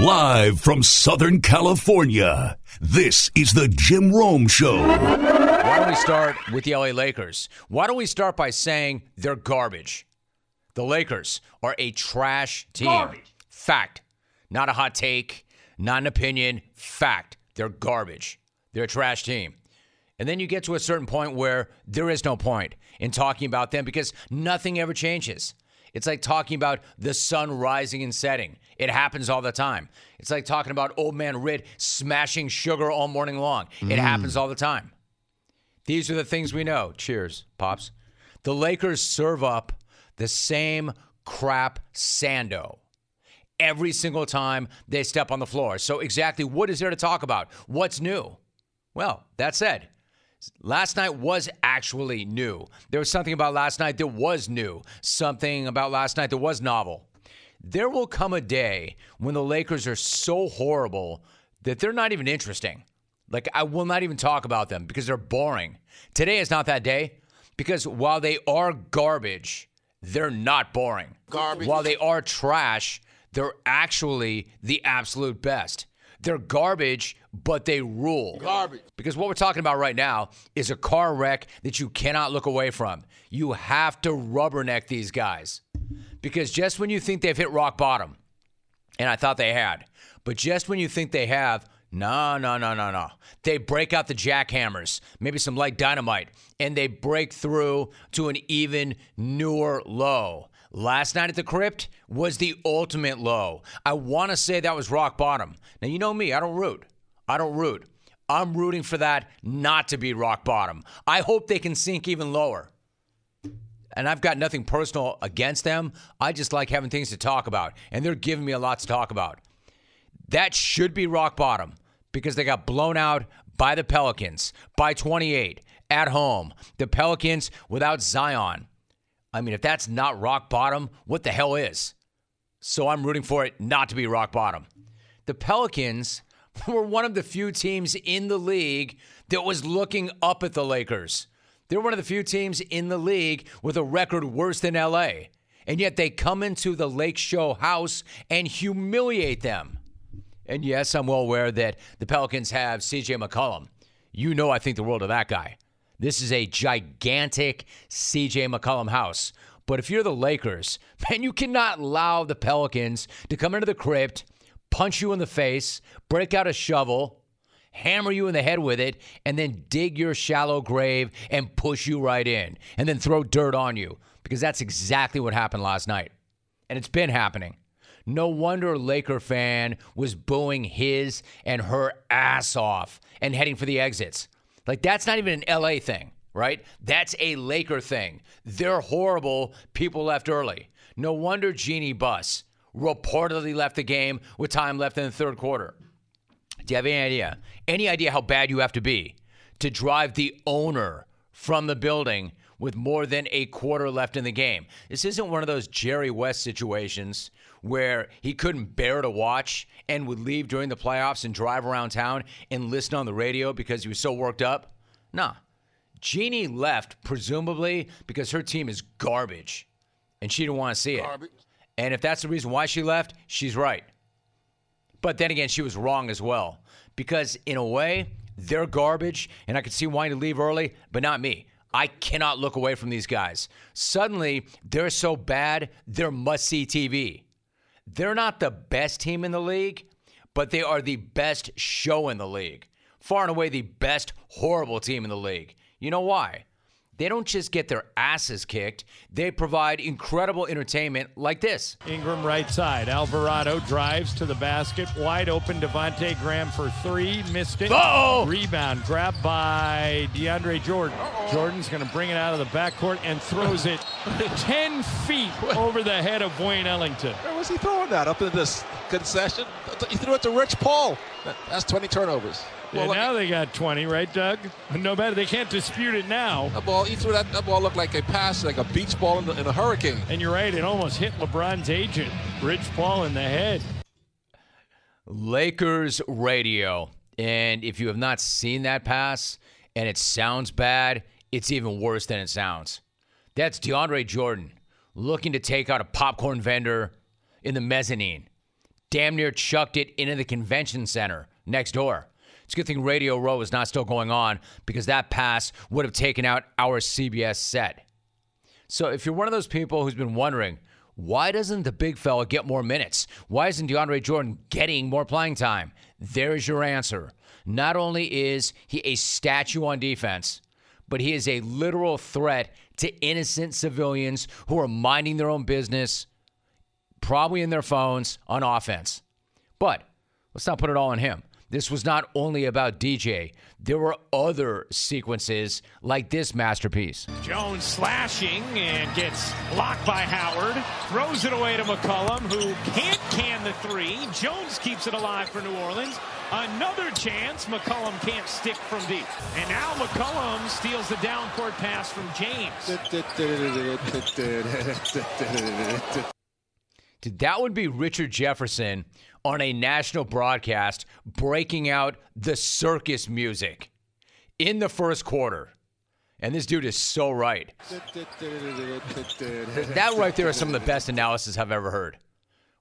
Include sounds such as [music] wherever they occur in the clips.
Live from Southern California, this is the Jim Rome Show. Why don't we start with the LA Lakers? Why don't we start by saying they're garbage? The Lakers are a trash team. Garbage. Fact. Not a hot take, not an opinion. Fact. They're garbage. They're a trash team. And then you get to a certain point where there is no point in talking about them because nothing ever changes. It's like talking about the sun rising and setting. It happens all the time. It's like talking about old man Rid smashing sugar all morning long. It mm. happens all the time. These are the things we know. Cheers, Pops. The Lakers serve up the same crap sando every single time they step on the floor. So, exactly what is there to talk about? What's new? Well, that said, last night was actually new. There was something about last night that was new, something about last night that was novel. There will come a day when the Lakers are so horrible that they're not even interesting. Like, I will not even talk about them because they're boring. Today is not that day because while they are garbage, they're not boring. Garbage. While they are trash, they're actually the absolute best. They're garbage, but they rule. Garbage. Because what we're talking about right now is a car wreck that you cannot look away from. You have to rubberneck these guys. Because just when you think they've hit rock bottom, and I thought they had, but just when you think they have, no, no, no, no, no. They break out the jackhammers, maybe some light dynamite, and they break through to an even newer low. Last night at the crypt was the ultimate low. I want to say that was rock bottom. Now, you know me, I don't root. I don't root. I'm rooting for that not to be rock bottom. I hope they can sink even lower. And I've got nothing personal against them. I just like having things to talk about, and they're giving me a lot to talk about. That should be rock bottom because they got blown out by the Pelicans by 28 at home. The Pelicans without Zion. I mean, if that's not rock bottom, what the hell is? So I'm rooting for it not to be rock bottom. The Pelicans [laughs] were one of the few teams in the league that was looking up at the Lakers. They're one of the few teams in the league with a record worse than LA. And yet they come into the Lake Show house and humiliate them. And yes, I'm well aware that the Pelicans have CJ McCollum. You know I think the world of that guy. This is a gigantic CJ McCollum house. But if you're the Lakers, [laughs] man, you cannot allow the Pelicans to come into the crypt, punch you in the face, break out a shovel, hammer you in the head with it, and then dig your shallow grave and push you right in, and then throw dirt on you. Because that's exactly what happened last night. And it's been happening. No wonder Laker fan was booing his and her ass off and heading for the exits. Like, that's not even an LA thing, right? That's a Laker thing. They're horrible. People left early. No wonder Jeanie Buss reportedly left the game with time left in the third quarter. Do you have any idea? Any idea how bad you have to be to drive the owner from the building with more than a quarter left in the game? This isn't one of those Jerry West situations where he couldn't bear to watch and would leave during the playoffs and drive around town and listen on the radio because he was so worked up. Nah. Jeanie left presumably because her team is garbage and she didn't want to see it. Garbage. And if that's the reason why she left, she's right. But then again, she was wrong as well. Because in a way, they're garbage, and I could see wanting to leave early, but not me. I cannot look away from these guys. Suddenly, they're so bad, they're must see TV. They're not the best team in the league, but they are the best show in the league. Far and away the best horrible team in the league. You know why? They don't just get their asses kicked, they provide incredible entertainment like this. Ingram right side. Alvarado drives to the basket. Wide open. Devonte' Graham for three. Missed it. Uh-oh. Rebound. Grabbed by DeAndre Jordan. Jordan's going to bring it out of the backcourt and throws it [laughs] 10 feet over the head of Wayne Ellington. Where was he throwing that? Up in this concession? He threw it to Rich Paul. That's 20 turnovers. Yeah, Well, now they got 20, right, Doug? No matter. They can't dispute it now. that ball, he threw that, that ball looked like a pass, like a beach ball in, the, in a hurricane. And you're right, it almost hit LeBron's agent, Rich Paul, in the head. Lakers radio. And if you have not seen that pass and it sounds bad, it's even worse than it sounds. That's DeAndre Jordan looking to take out a popcorn vendor in the mezzanine. damn near chucked it into the convention center next door. It's a good thing Radio Row is not still going on because that pass would have taken out our CBS set. So if you're one of those people who's been wondering, why doesn't the big fella get more minutes? Why isn't DeAndre Jordan getting more playing time? There's your answer. Not only is he a statue on defense, but he is a literal threat to innocent civilians who are minding their own business, probably in their phones on offense. But let's not put it all on him. This was not only about DJ. There were other sequences like this masterpiece. Jones slashing and gets blocked by Howard. Throws it away to McCollum, who can't can the three. Jones keeps it alive for New Orleans. Another chance. McCollum can't stick from deep. And now McCollum steals the down court pass from James. [laughs] Dude, that would be Richard Jefferson on a national broadcast breaking out the circus music in the first quarter. And this dude is so right. that right there is some of the best analysis I've ever heard.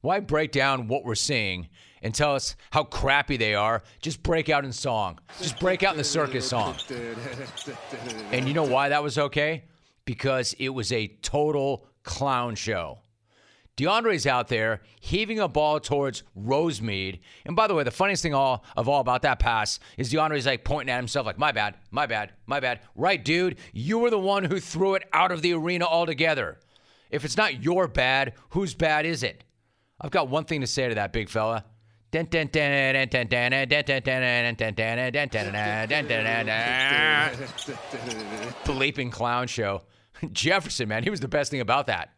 Why break down what we're seeing and tell us how crappy they are? Just break out in song. Just break out in the circus song. And you know why that was okay? Because it was a total clown show. DeAndre's out there heaving a ball towards Rosemead. And by the way, the funniest thing all of all about that pass is DeAndre's like pointing at himself like, my bad, my bad, my bad. Right, dude, you were the one who threw it out of the arena altogether. If it's not your bad, whose bad is it? I've got one thing to say to that big fella. Bleeping clown show. Jefferson, man, he was the best thing about that.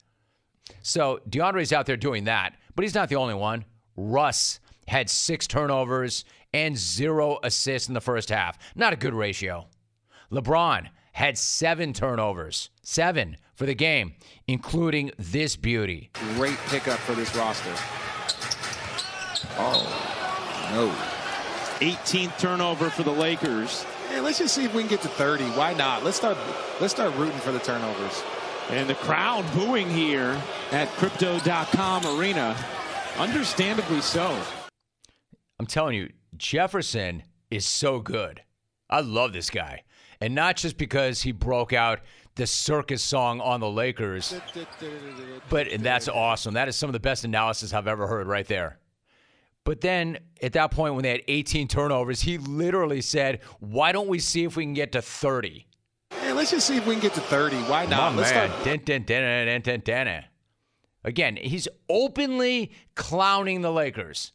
So DeAndre's out there doing that, but he's not the only one. Russ had six turnovers and zero assists in the first half. Not a good ratio. LeBron had seven turnovers, seven for the game, including this beauty. Great pickup for this roster. Oh, no. 18th turnover for the Lakers. Hey, let's just see if we can get to 30. Why not? Let's start. Let's start rooting for the turnovers. And the crowd booing here at Crypto.com Arena. Understandably so. I'm telling you, Jefferson is so good. I love this guy. And not just because he broke out the circus song on the Lakers, but and that's awesome. That is some of the best analysis I've ever heard right there. But then at that point, when they had 18 turnovers, he literally said, Why don't we see if we can get to 30? Hey, let's just see if we can get to 30. Why not? Let's man. start. Dun, dun, dun, dun, dun, dun, dun. Again, he's openly clowning the Lakers,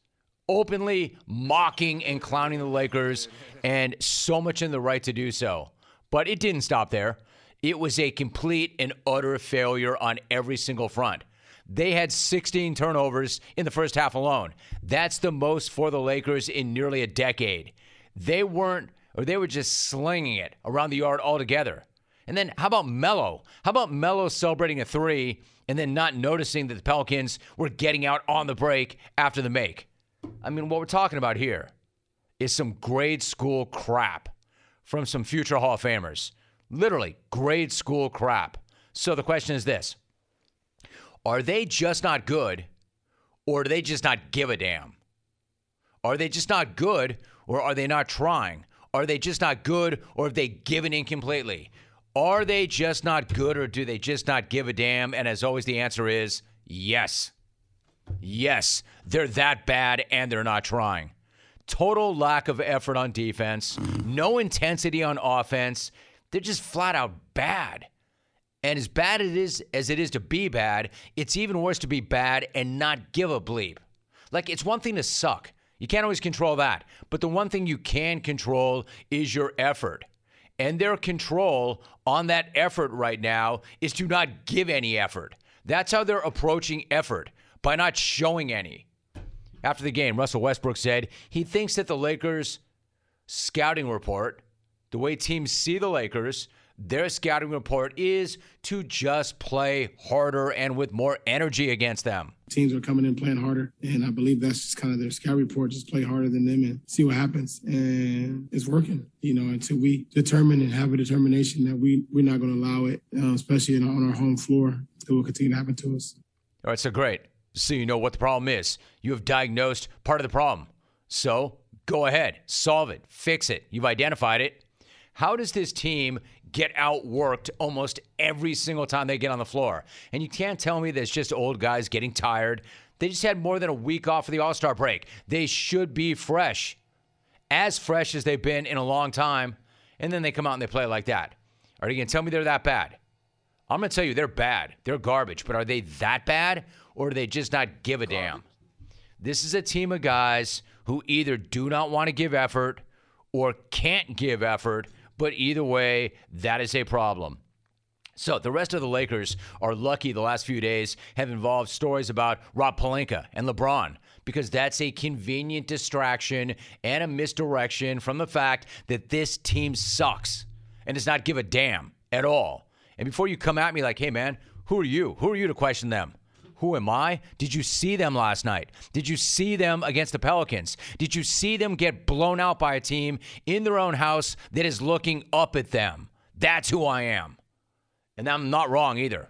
openly mocking and clowning the Lakers, and so much in the right to do so. But it didn't stop there. It was a complete and utter failure on every single front. They had 16 turnovers in the first half alone. That's the most for the Lakers in nearly a decade. They weren't, or they were just slinging it around the yard altogether. And then how about Melo? How about Melo celebrating a three and then not noticing that the Pelicans were getting out on the break after the make? I mean, what we're talking about here is some grade school crap from some future Hall of Famers. Literally, grade school crap. So the question is this Are they just not good, or do they just not give a damn? Are they just not good, or are they not trying? Are they just not good, or have they given in completely? Are they just not good, or do they just not give a damn? And as always, the answer is yes. Yes, they're that bad and they're not trying. Total lack of effort on defense, no intensity on offense. They're just flat out bad. And as bad it is as it is to be bad, it's even worse to be bad and not give a bleep. Like it's one thing to suck. You can't always control that. But the one thing you can control is your effort. And their control on that effort right now is to not give any effort. That's how they're approaching effort by not showing any. After the game, Russell Westbrook said he thinks that the Lakers' scouting report, the way teams see the Lakers, their scouting report is to just play harder and with more energy against them. Teams are coming in playing harder, and I believe that's just kind of their scout report. Just play harder than them and see what happens. And it's working, you know. Until we determine and have a determination that we we're not going to allow it, uh, especially in, on our home floor, it will continue to happen to us. All right, so great. so you know what the problem is. You have diagnosed part of the problem. So go ahead, solve it, fix it. You've identified it. How does this team get outworked almost every single time they get on the floor? And you can't tell me that it's just old guys getting tired. They just had more than a week off for the All Star break. They should be fresh, as fresh as they've been in a long time. And then they come out and they play like that. Are you going to tell me they're that bad? I'm going to tell you they're bad. They're garbage. But are they that bad or do they just not give a damn? This is a team of guys who either do not want to give effort or can't give effort. But either way, that is a problem. So the rest of the Lakers are lucky the last few days have involved stories about Rob Pelinka and LeBron because that's a convenient distraction and a misdirection from the fact that this team sucks and does not give a damn at all. And before you come at me like, hey man, who are you? Who are you to question them? Who am I? Did you see them last night? Did you see them against the Pelicans? Did you see them get blown out by a team in their own house that is looking up at them? That's who I am. And I'm not wrong either.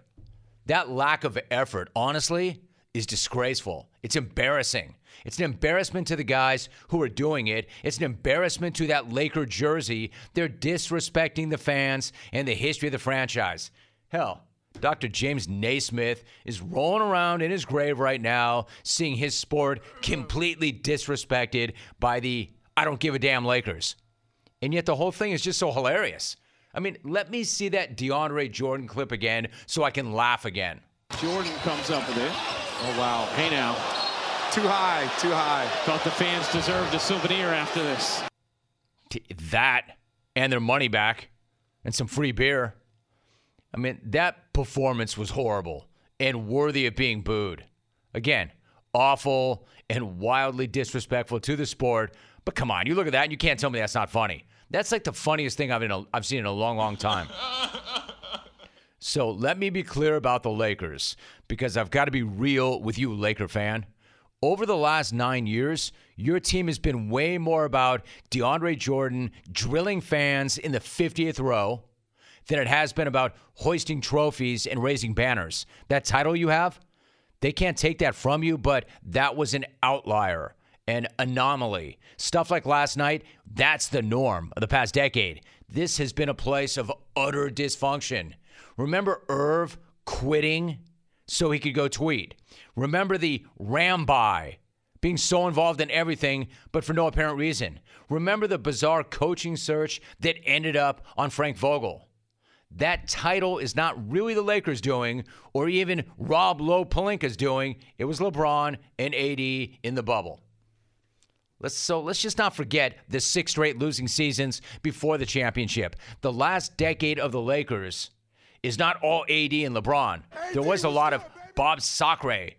That lack of effort, honestly, is disgraceful. It's embarrassing. It's an embarrassment to the guys who are doing it. It's an embarrassment to that Laker jersey. They're disrespecting the fans and the history of the franchise. Hell, Dr. James Naismith is rolling around in his grave right now, seeing his sport completely disrespected by the I don't give a damn Lakers. And yet the whole thing is just so hilarious. I mean, let me see that DeAndre Jordan clip again so I can laugh again. Jordan comes up with it. Oh, wow. Hey now. Too high, too high. Thought the fans deserved a souvenir after this. That and their money back and some free beer. I mean, that performance was horrible and worthy of being booed. Again, awful and wildly disrespectful to the sport. But come on, you look at that and you can't tell me that's not funny. That's like the funniest thing I've, in a, I've seen in a long, long time. [laughs] so let me be clear about the Lakers because I've got to be real with you, Laker fan. Over the last nine years, your team has been way more about DeAndre Jordan drilling fans in the 50th row than it has been about hoisting trophies and raising banners. That title you have, they can't take that from you, but that was an outlier, an anomaly. Stuff like last night, that's the norm of the past decade. This has been a place of utter dysfunction. Remember Irv quitting so he could go tweet? Remember the Rambis being so involved in everything, but for no apparent reason? Remember the bizarre coaching search that ended up on Frank Vogel? That title is not really the Lakers doing or even Rob Lowe Pelinka's doing. It was LeBron and AD in the bubble. Let's so let's just not forget the six straight losing seasons before the championship. The last decade of the Lakers is not all AD and LeBron. There was a lot of Bob Sacre.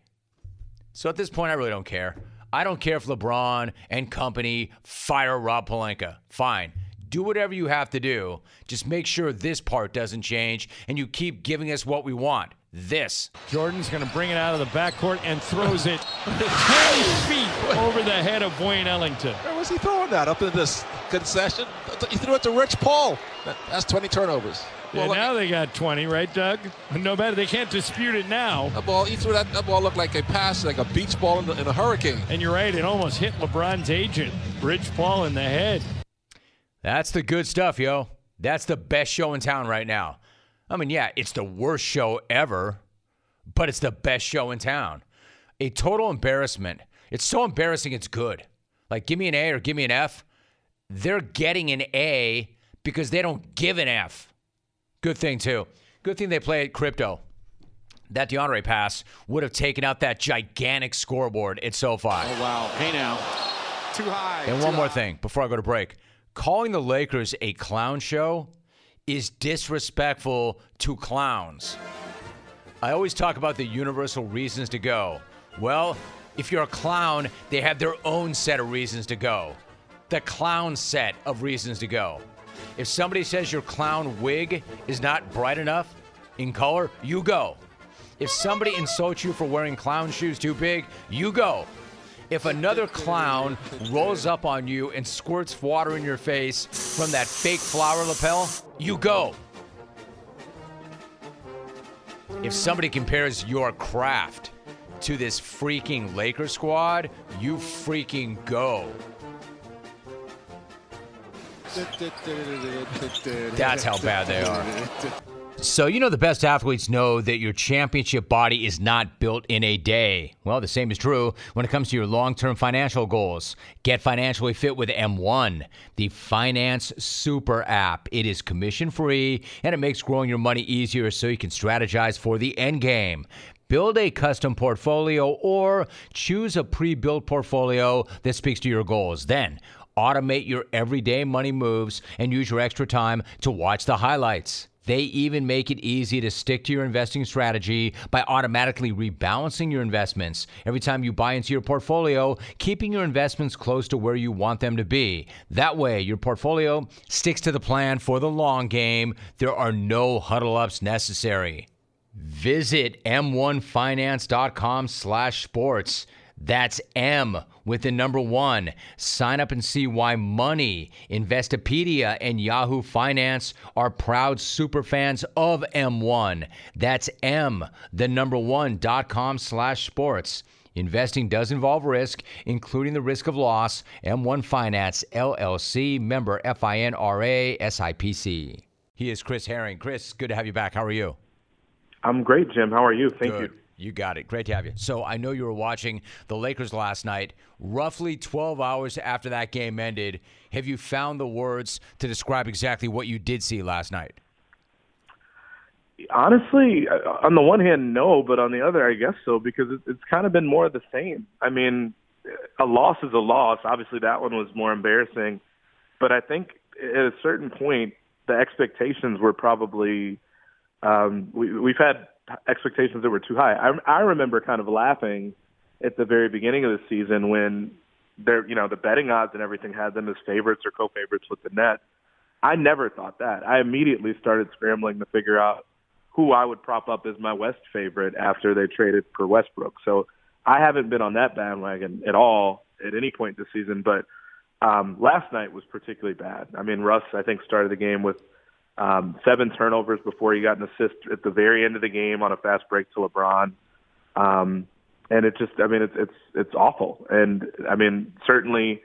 So at this point, I really don't care. I don't care if LeBron and company fire Rob Pelinka. Fine. Do whatever you have to do. Just make sure this part doesn't change and you keep giving us what we want. This. Jordan's going to bring it out of the backcourt and throws it 10 feet over the head of Wayne Ellington. Where was he throwing that? Up in this concession? He threw it to Rich Paul. That's 20 turnovers. Yeah, Well, now they got 20, right, Doug? No matter. They can't dispute it now. that ball, he threw that, that ball looked like a pass, like a beach ball in, the, in a hurricane. And you're right, it almost hit LeBron's agent, Rich Paul, in the head. That's the good stuff, yo. That's the best show in town right now. I mean, yeah, it's the worst show ever, but it's the best show in town. A total embarrassment. It's so embarrassing, it's good. Like, give me an A or give me an F. They're getting an A because they don't give an F. Good thing, too. Good thing they play at crypto. That DeAndre pass would have taken out that gigantic scoreboard at SoFi. Oh, wow. Hey now. Too high. And one more high. thing before I go to break. Calling the Lakers a clown show is disrespectful to clowns. I always talk about the universal reasons to go. Well, if you're a clown, they have their own set of reasons to go. The clown set of reasons to go. If somebody says your clown wig is not bright enough in color, you go. If somebody insults you for wearing clown shoes too big, you go. If another clown rolls up on you and squirts water in your face from that fake flower lapel, you go. If somebody compares your craft to this freaking Laker squad, you freaking go. [laughs] That's how bad they are. [laughs] So, you know, the best athletes know that your championship body is not built in a day. Well, the same is true when it comes to your long term financial goals. Get financially fit with M1, the finance super app. It is commission free and it makes growing your money easier so you can strategize for the end game. Build a custom portfolio or choose a pre built portfolio that speaks to your goals. Then, automate your everyday money moves and use your extra time to watch the highlights. They even make it easy to stick to your investing strategy by automatically rebalancing your investments every time you buy into your portfolio, keeping your investments close to where you want them to be. That way, your portfolio sticks to the plan for the long game. There are no huddle ups necessary. Visit m1finance.com slash sports. That's M with the number one. Sign up and see why Money, Investopedia, and Yahoo Finance are proud super fans of M1. That's M, the number one dot com slash sports. Investing does involve risk, including the risk of loss. M1 Finance, LLC, member FINRA, SIPC. He is Chris Herring. Chris, good to have you back. How are you? I'm great, Jim. How are you? Thank Good. you. You got it. Great to have you. So I know you were watching the Lakers last night. Roughly 12 hours after that game ended, have you found the words to describe exactly what you did see last night? Honestly, uh, on the one hand, no, but on the other, I guess so because it's kind of been more of the same. I mean, a loss is a loss. Obviously, that one was more embarrassing, but I think at a certain point, the expectations were probably um, we, we've had expectations that were too high. I, I remember kind of laughing at the very beginning of the season when they're, you know, the betting odds and everything had them as favorites or co-favorites with the net. I never thought that. I immediately started scrambling to figure out who I would prop up as my West favorite after they traded for Westbrook. So I haven't been on that bandwagon at all at any point this season. But um, last night was particularly bad. I mean, Russ, I think, started the game with um, seven turnovers before he got an assist at the very end of the game on a fast break to LeBron. Um, and it just, I mean, it's it's it's awful. And I mean, certainly,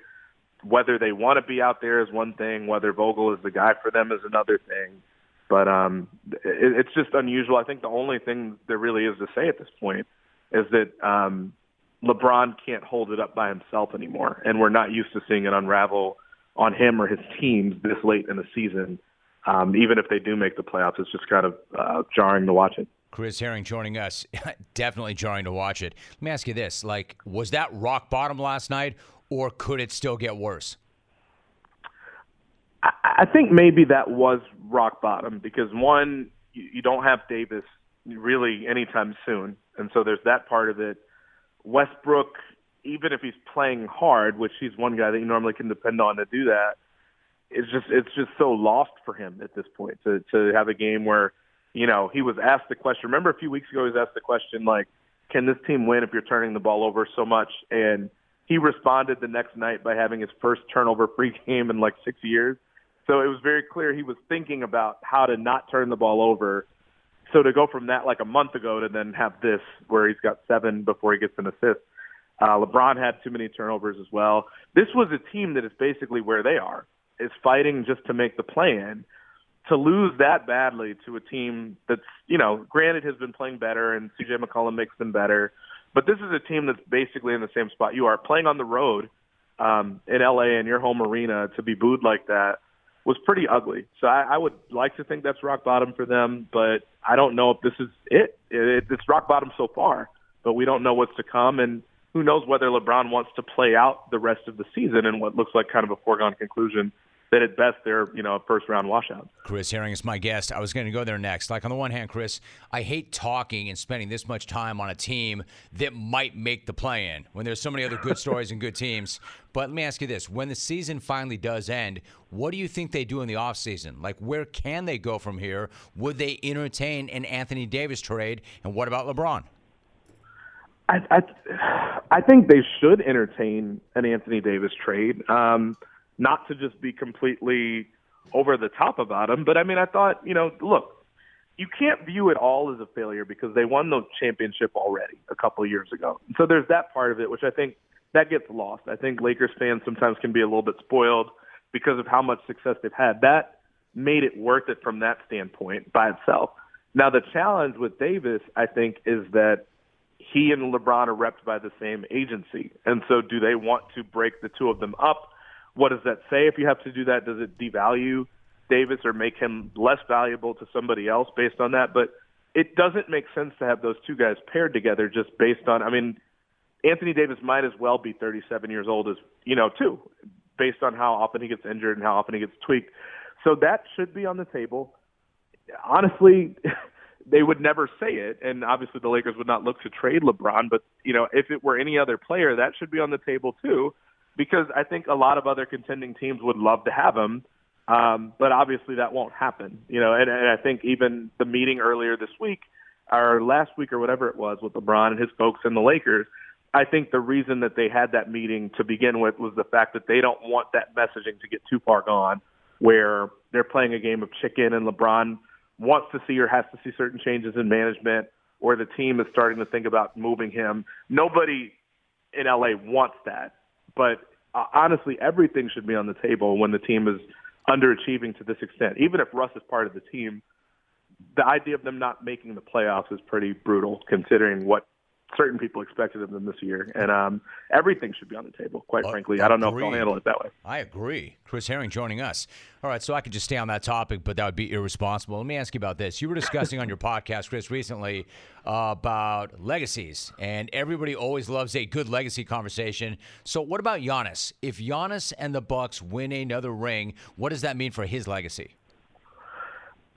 whether they want to be out there is one thing. Whether Vogel is the guy for them is another thing. But um, it, it's just unusual. I think the only thing there really is to say at this point is that um, LeBron can't hold it up by himself anymore, and we're not used to seeing it unravel on him or his teams this late in the season. Um, even if they do make the playoffs, it's just kind of uh, jarring to watch it. Chris Herring joining us. [laughs] Definitely jarring to watch it. Let me ask you this: like, was that rock bottom last night, or could it still get worse? I, I think maybe that was rock bottom because one, you, you don't have Davis really anytime soon, and so there's that part of it. Westbrook, even if he's playing hard, which he's one guy that you normally can depend on to do that, it's just it's just so lost for him at this point to to have a game where you know he was asked the question. Remember a few weeks ago he was asked the question like, "Can this team win if you're turning the ball over so much?" And he responded the next night by having his first turnover-free [laughs] game in like six years. So it was very clear he was thinking about how to not turn the ball over. So to go from that like a month ago to then have this where he's got seven before he gets an assist. Uh, LeBron had too many turnovers as well. This was a team that is basically where they are is fighting just to make the play-in. To lose that badly to a team that's, you know, granted has been playing better and CJ McCollum makes them better, but this is a team that's basically in the same spot you are playing on the road um, in LA in your home arena to be booed like that was pretty ugly. So I, I would like to think that's rock bottom for them, but I don't know if this is it. it. It's rock bottom so far, but we don't know what's to come. And who knows whether LeBron wants to play out the rest of the season in what looks like kind of a foregone conclusion that at best they're you know a first round washout. Chris Herring is my guest. I was going to go there next. Like on the one hand, Chris, I hate talking and spending this much time on a team that might make the play in when there's so many other good [laughs] stories and good teams. But let me ask you this: when the season finally does end, what do you think they do in the offseason? Like where can they go from here? Would they entertain an Anthony Davis trade? And what about LeBron? I, I, I think they should entertain an Anthony Davis trade. Um, not to just be completely over the top about him, but I mean, I thought, you know, look, you can't view it all as a failure because they won the championship already a couple of years ago. So there's that part of it, which I think that gets lost. I think Lakers fans sometimes can be a little bit spoiled because of how much success they've had. That made it worth it from that standpoint by itself. Now the challenge with Davis, I think, is that he and LeBron are repped by the same agency. And so do they want to break the two of them up? What does that say if you have to do that? Does it devalue Davis or make him less valuable to somebody else based on that? But it doesn't make sense to have those two guys paired together just based on I mean, Anthony Davis might as well be 37 years old as, you know, too, based on how often he gets injured and how often he gets tweaked. So that should be on the table. Honestly, [laughs] they would never say it, and obviously the Lakers would not look to trade LeBron. But you know, if it were any other player, that should be on the table too, because I think a lot of other contending teams would love to have him. Um, but obviously that won't happen, you know. And, and I think even the meeting earlier this week, or last week, or whatever it was, with LeBron and his folks and the Lakers, I think the reason that they had that meeting to begin with was the fact that they don't want that messaging to get too far gone, where they're playing a game of chicken and LeBron wants to see or has to see certain changes in management, or the team is starting to think about moving him. Nobody in LA wants that, but uh, honestly, everything should be on the table when the team is underachieving to this extent. Even if Russ is part of the team, the idea of them not making the playoffs is pretty brutal, considering what certain people expected of them this year, and um, everything should be on the table. Quite uh, frankly, I don't know if they'll handle it that way. I agree. Chris Herring joining us. All right, so I could just stay on that topic, but that would be irresponsible. Let me ask you about this. You were discussing on your [laughs] podcast, Chris, recently uh, about legacies, and everybody always loves a good legacy conversation. So, what about Giannis? If Giannis and the Bucks win another ring, what does that mean for his legacy?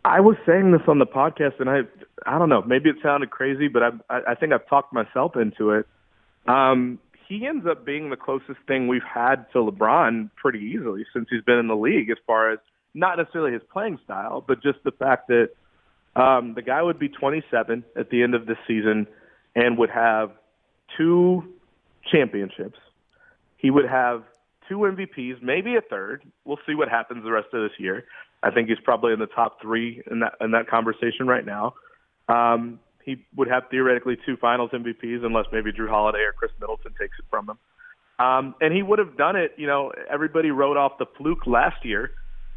I was saying this on the podcast, and I I don't know, maybe it sounded crazy, but I I think I've talked myself into it. Um, he ends up being the closest thing we've had to LeBron pretty easily since he's been in the league, as far as not necessarily his playing style, but just the fact that um, the guy would be 27 at the end of this season and would have two championships. He would have two MVPs, maybe a third. We'll see what happens the rest of this year. I think he's probably in the top three in that in that conversation right now. Um, he would have theoretically two Finals MVPs unless maybe Jrue Holiday or Khris Middleton takes it from him. Um, and he would have done it. You know, everybody wrote off the fluke last year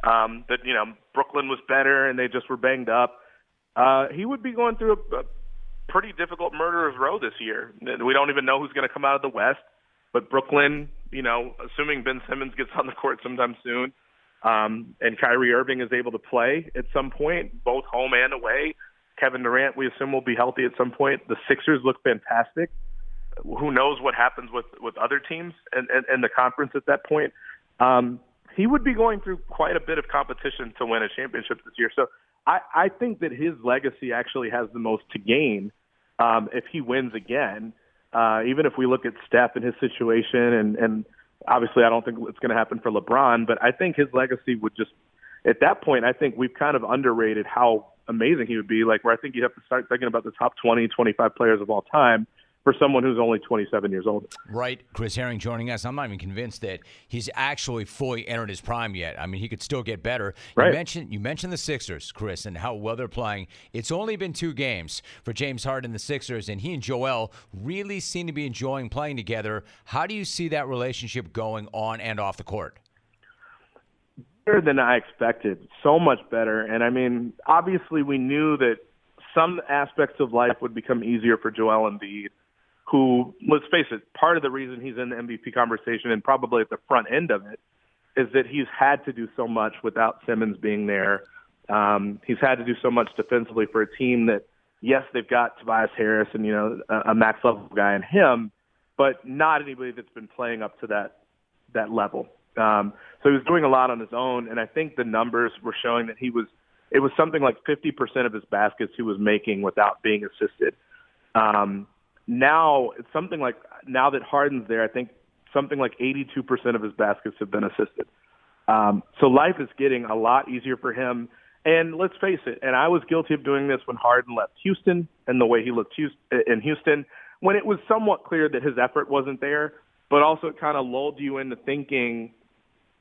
um, that you know Brooklyn was better and they just were banged up. Uh, he would be going through a, a pretty difficult murderer's row this year. We don't even know who's going to come out of the West, but Brooklyn, you know, assuming Ben Simmons gets on the court sometime soon, um, and Kyrie Irving is able to play at some point, both home and away. Kevin Durant, we assume, will be healthy at some point. The Sixers look fantastic. Who knows what happens with with other teams and, and, and the conference at that point? Um, he would be going through quite a bit of competition to win a championship this year. So I, I think that his legacy actually has the most to gain um, if he wins again. Uh, even if we look at Steph and his situation and, and Obviously, I don't think it's going to happen for LeBron, but I think his legacy would just, at that point, I think we've kind of underrated how amazing he would be. Like, where I think you have to start thinking about the top 20, 25 players of all time for someone who's only 27 years old. Right. Chris Herring joining us. I'm not even convinced that he's actually fully entered his prime yet. I mean, he could still get better. Right. You mentioned you mentioned the Sixers, Chris, and how well they're playing. It's only been two games for James Harden and the Sixers, and he and Joel really seem to be enjoying playing together. How do you see that relationship going on and off the court? Better than I expected. So much better. And I mean, obviously we knew that some aspects of life would become easier for Joel Embiid who, let's face it, part of the reason he's in the MVP conversation and probably at the front end of it is that he's had to do so much without Simmons being there. Um, he's had to do so much defensively for a team that, yes, they've got Tobias Harris and you know a, a max level guy in him, but not anybody that's been playing up to that that level. Um, so he was doing a lot on his own, and I think the numbers were showing that he was. It was something like 50% of his baskets he was making without being assisted. Um, now it's something like now that Harden's there, I think something like 82% of his baskets have been assisted. Um, so life is getting a lot easier for him. And let's face it, and I was guilty of doing this when Harden left Houston and the way he looked in Houston, when it was somewhat clear that his effort wasn't there, but also it kind of lulled you into thinking,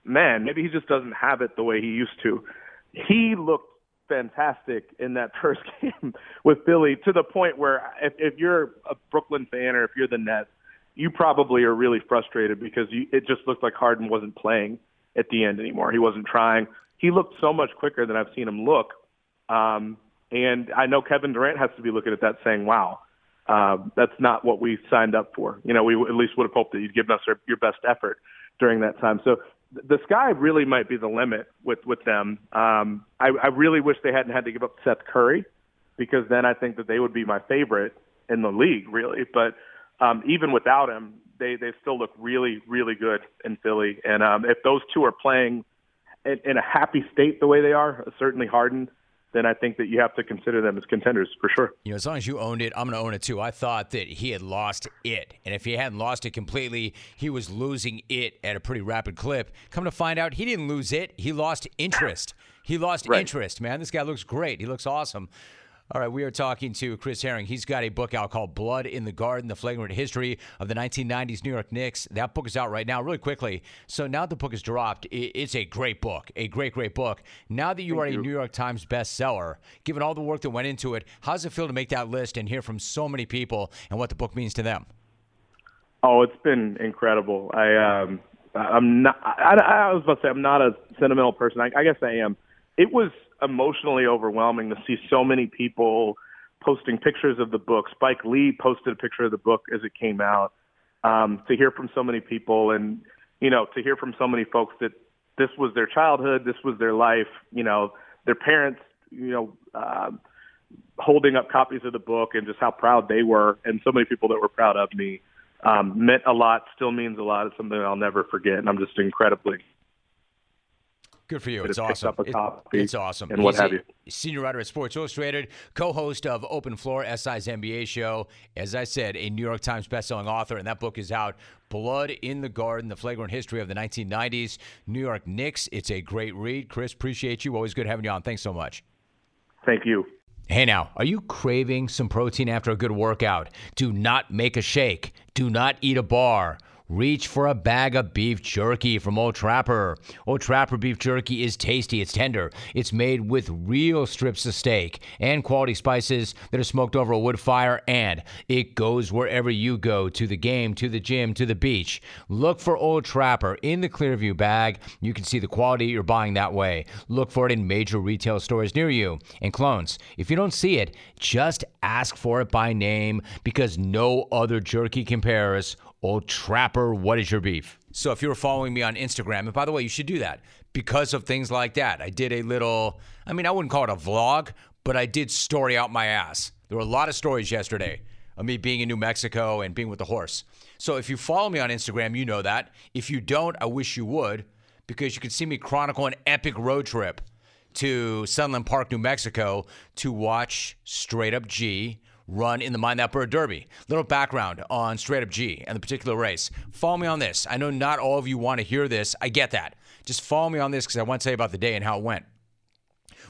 man, maybe he just doesn't have it the way he used to. He looked fantastic in that [laughs] first game with Philly to the point where if, if you're a Brooklyn fan or if you're the Nets, you probably are really frustrated because you, it just looked like Harden wasn't playing at the end anymore. He wasn't trying. He looked so much quicker than I've seen him look. Um, and I know Kevin Durant has to be looking at that saying, wow, uh, that's not what we signed up for. You know, we at least would have hoped that you'd given us our, your best effort during that time. So the sky really might be the limit with with them. Um, I, I really wish they hadn't had to give up Seth Curry because then I think that they would be my favorite in the league, really. But um, even without him, they they still look really really good in Philly. And um, if those two are playing in, in a happy state the way they are, certainly Harden then I think that you have to consider them as contenders for sure. You know, as long as you owned it, I'm going to own it too. I thought that he had lost it, and if he hadn't lost it completely, he was losing it at a pretty rapid clip. Come to find out, he didn't lose it; he lost interest. He lost right. interest, man. This guy looks great. He looks awesome. All right, we are talking to Chris Herring. He's got a book out called Blood in the Garden The Flagrant History of the 1990s New York Knicks. That book is out right now, really quickly. So now the book is dropped. It's a great book, a great, great book. Now that you Thank are you. a New York Times bestseller, given all the work that went into it, how does it feel to make that list and hear from so many people and what the book means to them? Oh, it's been incredible. I, um, I'm not. I, I was about to say I'm not a sentimental person. I, I guess I am. It was emotionally overwhelming to see so many people posting pictures of the book. Spike Lee posted a picture of the book as it came out. Um, to hear from so many people, and you know, to hear from so many folks that this was their childhood, this was their life. You know, their parents, you know, uh, holding up copies of the book, and just how proud they were, and so many people that were proud of me. Um, meant a lot, still means a lot. It's something I'll never forget, and I'm just incredibly Good for you. It's awesome. It, it's awesome. And what have you. Senior writer at Sports Illustrated, co-host of Open Floor, SI's NBA show. As I said, a New York Times bestselling author, and that book is out. Blood in the Garden: The Flagrant History of the 1990s New York Knicks. It's a great read. Chris, appreciate you. Always good having you on. Thanks so much. Thank you. Hey now, are you craving some protein after a good workout? Do not make a shake. Do not eat a bar. Reach for a bag of beef jerky from Old Trapper. Old Trapper beef jerky is tasty, it's tender, it's made with real strips of steak and quality spices that are smoked over a wood fire, and it goes wherever you go to the game, to the gym, to the beach. Look for Old Trapper in the Clearview bag. You can see the quality you're buying that way. Look for it in major retail stores near you. And clones, if you don't see it, just ask for it by name because no other jerky compares. Old Trapper, what is your beef? So if you were following me on Instagram, and by the way, you should do that because of things like that. I did a little, I mean, I wouldn't call it a vlog, but I did story out my ass. There were a lot of stories yesterday of me being in New Mexico and being with the horse. So if you follow me on Instagram, you know that. If you don't, I wish you would because you can see me chronicle an epic road trip to Sunland Park, New Mexico to watch Straight Up G run in the Mind That Bird Derby. Little background on Straight Up G and the particular race. Follow me on this. I know not all of you want to hear this. I get that. Just follow me on this because I want to tell you about the day and how it went.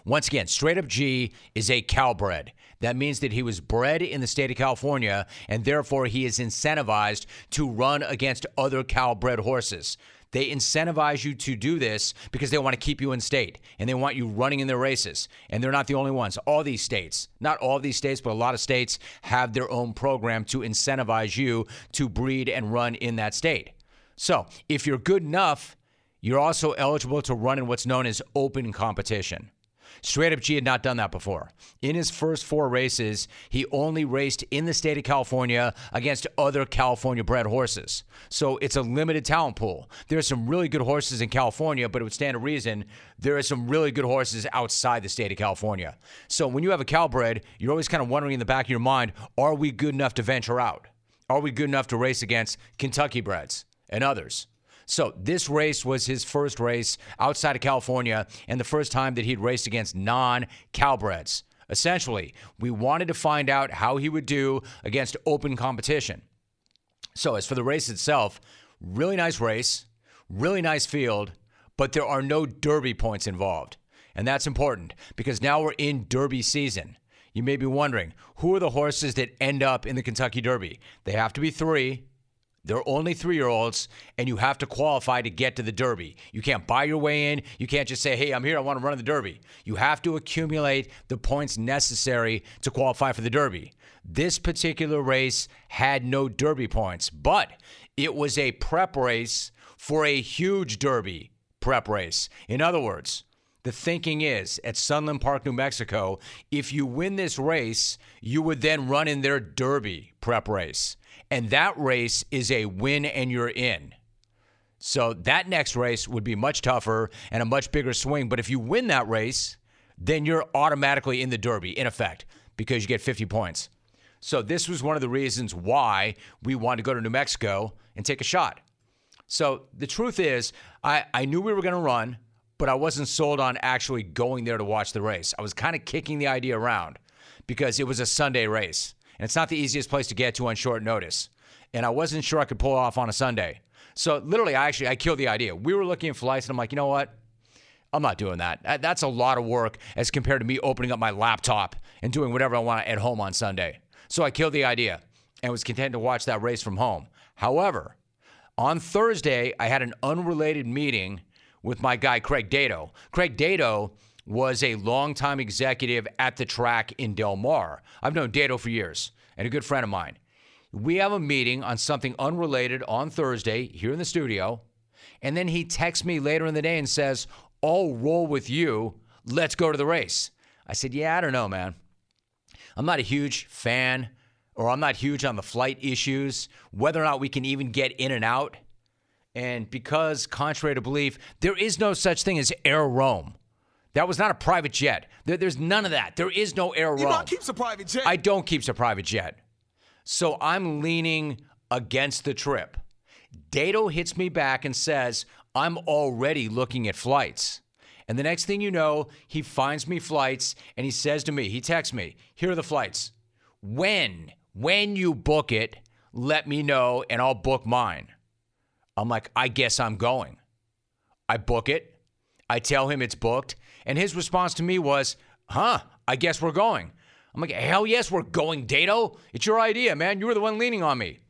Once again, Straight Up G is a Calbred. That means that he was bred in the state of California and therefore he is incentivized to run against other Calbred horses. They incentivize you to do this because they want to keep you in state and they want you running in their races. And they're not the only ones. All these states, not all these states, but a lot of states have their own program to incentivize you to breed and run in that state. So if you're good enough, you're also eligible to run in what's known as open competition. Straight Up G had not done that before. In his first four races, he only raced in the state of California against other California bred horses. So it's a limited talent pool. There are some really good horses in California, but it would stand to reason there are some really good horses outside the state of California. So when you have a Calbred, you're always kind of wondering in the back of your mind, are we good enough to venture out? Are we good enough to race against Kentucky breds and others? So this race was his first race outside of California and the first time that he'd raced against non Calbreds. Essentially, we wanted to find out how he would do against open competition. So, as for the race itself, really nice race, really nice field, but there are no Derby points involved. And that's important because now we're in Derby season. You may be wondering who are the horses that end up in the Kentucky Derby? They have to be three They're only three year olds, and you have to qualify to get to the Derby. You can't buy your way in. You can't just say, hey, I'm here, I want to run in the Derby. You have to accumulate the points necessary to qualify for the Derby. This particular race had no Derby points, but it was a prep race for a huge Derby prep race. In other words, the thinking is at Sunland Park, New Mexico, if you win this race, you would then run in their Derby prep race. And that race is a win and you're in. So that next race would be much tougher and a much bigger swing. But if you win that race, then you're automatically in the Derby, in effect, because you get 50 points. So this was one of the reasons why we wanted to go to New Mexico and take a shot. So the truth is, I, I knew we were going to run, but I wasn't sold on actually going there to watch the race. I was kind of kicking the idea around because it was a Sunday race. And it's not the easiest place to get to on short notice. And I wasn't sure I could pull off on a Sunday. So literally, I actually I killed the idea. We were looking at flights, and I'm like, you know what? I'm not doing that. That's a lot of work as compared to me opening up my laptop and doing whatever I want at home on Sunday. So I killed the idea and was content to watch that race from home. However, on Thursday, I had an unrelated meeting with my guy, Craig Dato. Craig Dato was a longtime executive at the track in Del Mar. I've known Dato for years and a good friend of mine. We have a meeting on something unrelated on Thursday here in the studio. And then he texts me later in the day and says, I'll roll with you. Let's go to the race. I said, Yeah, I don't know, man. I'm not a huge fan, or I'm not huge on the flight issues, whether or not we can even get in and out. And because, contrary to belief, there is no such thing as Air Rome. That was not a private jet. There, there's none of that. There is no Air Rome. keeps a private jet. I don't keep a private jet. So I'm leaning against the trip. Dato hits me back and says, I'm already looking at flights. And the next thing you know, he finds me flights and he says to me, he texts me, here are the flights. When, when you book it, let me know and I'll book mine. I'm like, I guess I'm going. I book it. I tell him it's booked. And his response to me was, huh, I guess we're going. I'm like, hell yes, we're going, Dato. It's your idea, man. You were the one leaning on me.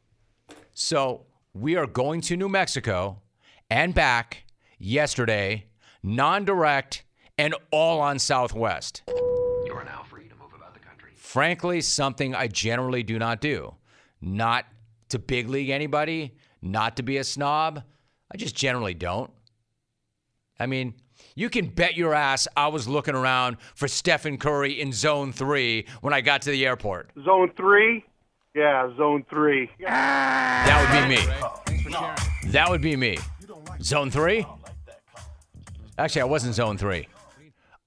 So we are going to New Mexico and back yesterday, non direct, and all on Southwest. You are now free to move about the country. Frankly, something I generally do not do. Not to big league anybody, not to be a snob. I just generally don't. I mean, you can bet your ass I was looking around for Stephen Curry in zone three when I got to the airport. Zone three? Yeah, zone three. That would be me. That would be me. Zone three? Actually, I wasn't zone three.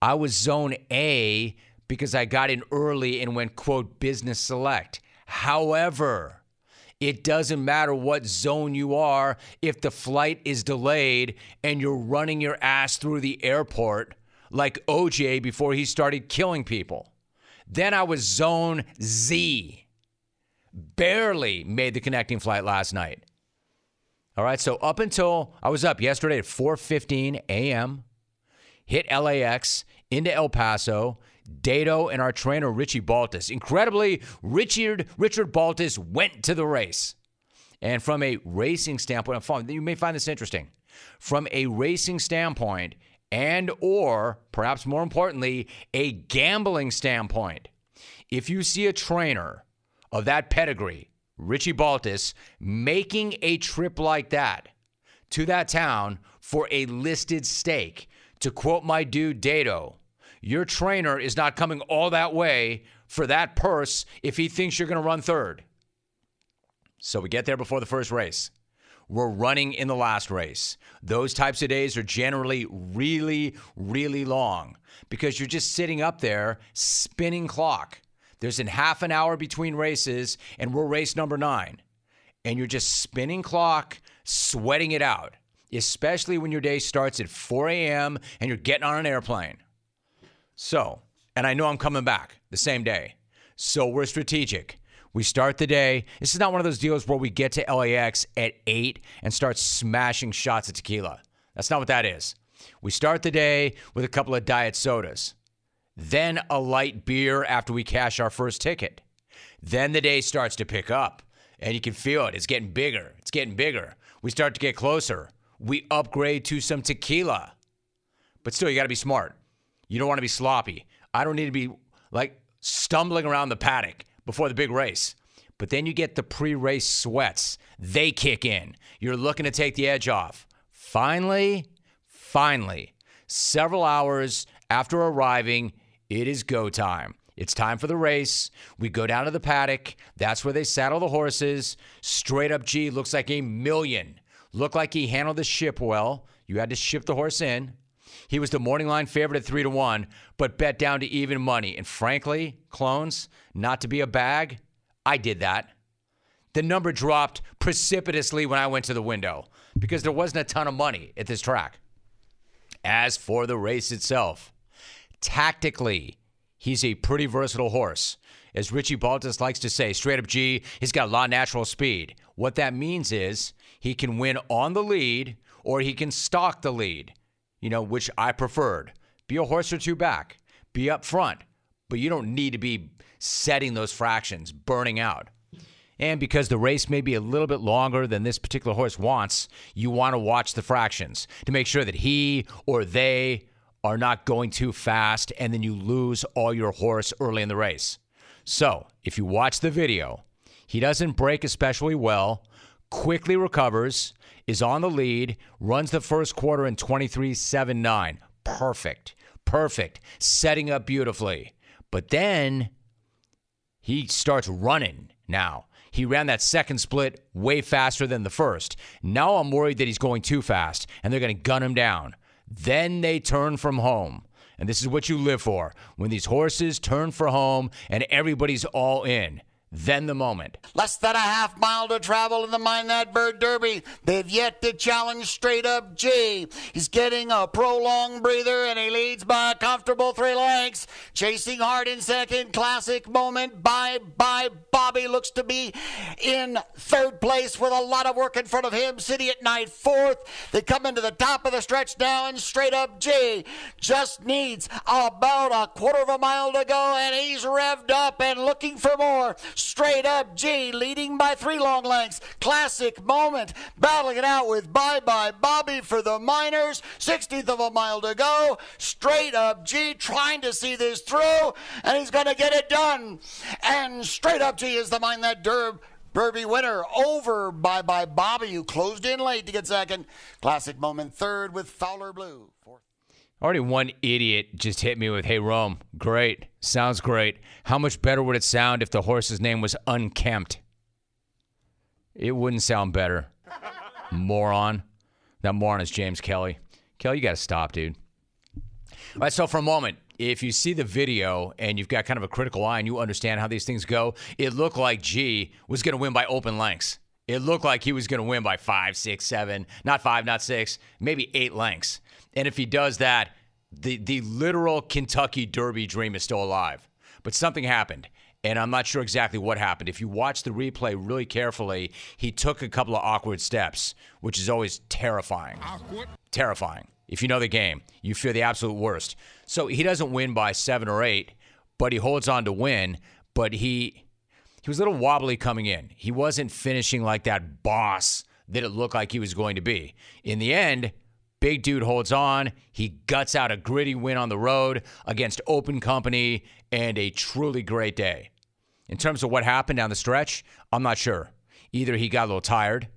I was zone A because I got in early and went, quote, business select. However, it doesn't matter what zone you are if the flight is delayed and you're running your ass through the airport like OJ before he started killing people. Then I was zone Z. Barely made the connecting flight last night. All right, so up until I was up yesterday at 4:15 a.m., hit LAX into El Paso, Dato and our trainer Richie Baltas. Incredibly, Richard Richard Baltas went to the race. And from a racing standpoint, you may find this interesting. From a racing standpoint, and or perhaps more importantly, a gambling standpoint, if you see a trainer of that pedigree, Richie Baltas, making a trip like that to that town for a listed stake, to quote my dude Dato, your trainer is not coming all that way for that purse if he thinks you're going to run third. So we get there before the first race. We're running in the last race. Those types of days are generally really, really long because you're just sitting up there spinning clock. There's in half an hour between races, and we're race number nine. And you're just spinning clock, sweating it out, especially when your day starts at 4 a.m. and you're getting on an airplane. So, and I know I'm coming back the same day. So we're strategic. We start the day. This is not one of those deals where we get to LAX at 8 and start smashing shots of tequila. That's not what that is. We start the day with a couple of diet sodas, then a light beer after we cash our first ticket. Then the day starts to pick up and you can feel it. It's getting bigger. It's getting bigger. We start to get closer. We upgrade to some tequila. But still, you got to be smart. You don't want to be sloppy. I don't need to be like stumbling around the paddock before the big race. But then you get the pre race sweats. They kick in. You're looking to take the edge off. Finally, finally, several hours after arriving, it is go time. It's time for the race. We go down to the paddock. That's where they saddle the horses. Straight up G looks like a million. Looked like he handled the ship well. You had to ship the horse in. He was the morning line favorite at three to one, but bet down to even money. And frankly, clones, not to be a bag, I did that. The number dropped precipitously when I went to the window because there wasn't a ton of money at this track. As for the race itself, tactically, he's a pretty versatile horse. As Richie Baltas likes to say, straight up G, he's got a lot of natural speed. What that means is he can win on the lead or he can stalk the lead, you know, which I preferred. Be a horse or two back, be up front, but you don't need to be setting those fractions, burning out. And because the race may be a little bit longer than this particular horse wants, you want to watch the fractions to make sure that he or they are not going too fast and then you lose all your horse early in the race. So, if you watch the video, he doesn't break especially well, quickly recovers, is on the lead, runs the first quarter in 23 7 9. Perfect. Perfect. Setting up beautifully. But then he starts running now. He ran that second split way faster than the first. Now I'm worried that he's going too fast and they're going to gun him down. Then they turn from home. And this is what you live for. When these horses turn for home and everybody's all in, then the moment. Less than a half mile to travel in the Mine That Bird Derby. They've yet to challenge straight up G. He's getting a prolonged breather and he leads by a comfortable three lengths. Chasing hard in second. Classic moment. Bye bye. Bobby looks to be in third place with a lot of work in front of him. City at night fourth. They come into the top of the stretch now and straight up G just needs about a quarter of a mile to go and he's revved up and looking for more. Straight up G, leading by three long lengths. Classic moment, battling it out with Bye Bye Bobby for the Miners. 16th of a mile to go. Straight up G, trying to see this through, and he's going to get it done. And straight up G is the mind that Derb. Derby winner over Bye Bye Bobby, who closed in late to get second. Classic moment third with Fowler Blue. Already one idiot just hit me with, hey, Rome, great. Sounds great. How much better would it sound if the horse's name was Unkempt? It wouldn't sound better. [laughs] moron. That moron is James Kelly. Kelly, you got to stop, dude. All right, so for a moment, if you see the video and you've got kind of a critical eye and you understand how these things go, it looked like G was going to win by open lengths. It looked like he was going to win by five, six, seven, not five, not six, maybe eight lengths. And if he does that, the the literal Kentucky Derby dream is still alive. But something happened. And I'm not sure exactly what happened. If you watch the replay really carefully, he took a couple of awkward steps, which is always terrifying. Awkward. Terrifying. If you know the game, you fear the absolute worst. So he doesn't win by seven or eight, but he holds on to win. But he he was a little wobbly coming in. He wasn't finishing like that boss that it looked like he was going to be. In the end, Big dude holds on. He guts out a gritty win on the road against open company and a truly great day. In terms of what happened down the stretch, I'm not sure. Either he got a little tired.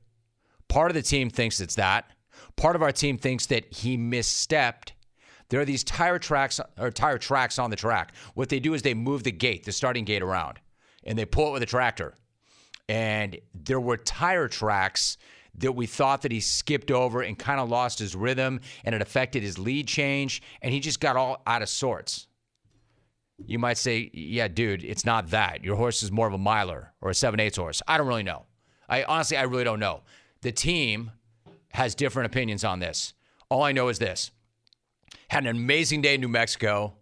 Part of the team thinks it's that. Part of our team thinks that he misstepped. There are these tire tracks or tire tracks on the track. What they do is they move the gate, the starting gate around, and they pull it with a tractor. And there were tire tracks that we thought that he skipped over and kind of lost his rhythm and it affected his lead change and he just got all out of sorts. You might say, yeah, dude, it's not that. Your horse is more of a miler or a 7 8 horse. I don't really know. I honestly, I really don't know. The team has different opinions on this. All I know is this had an amazing day in New Mexico.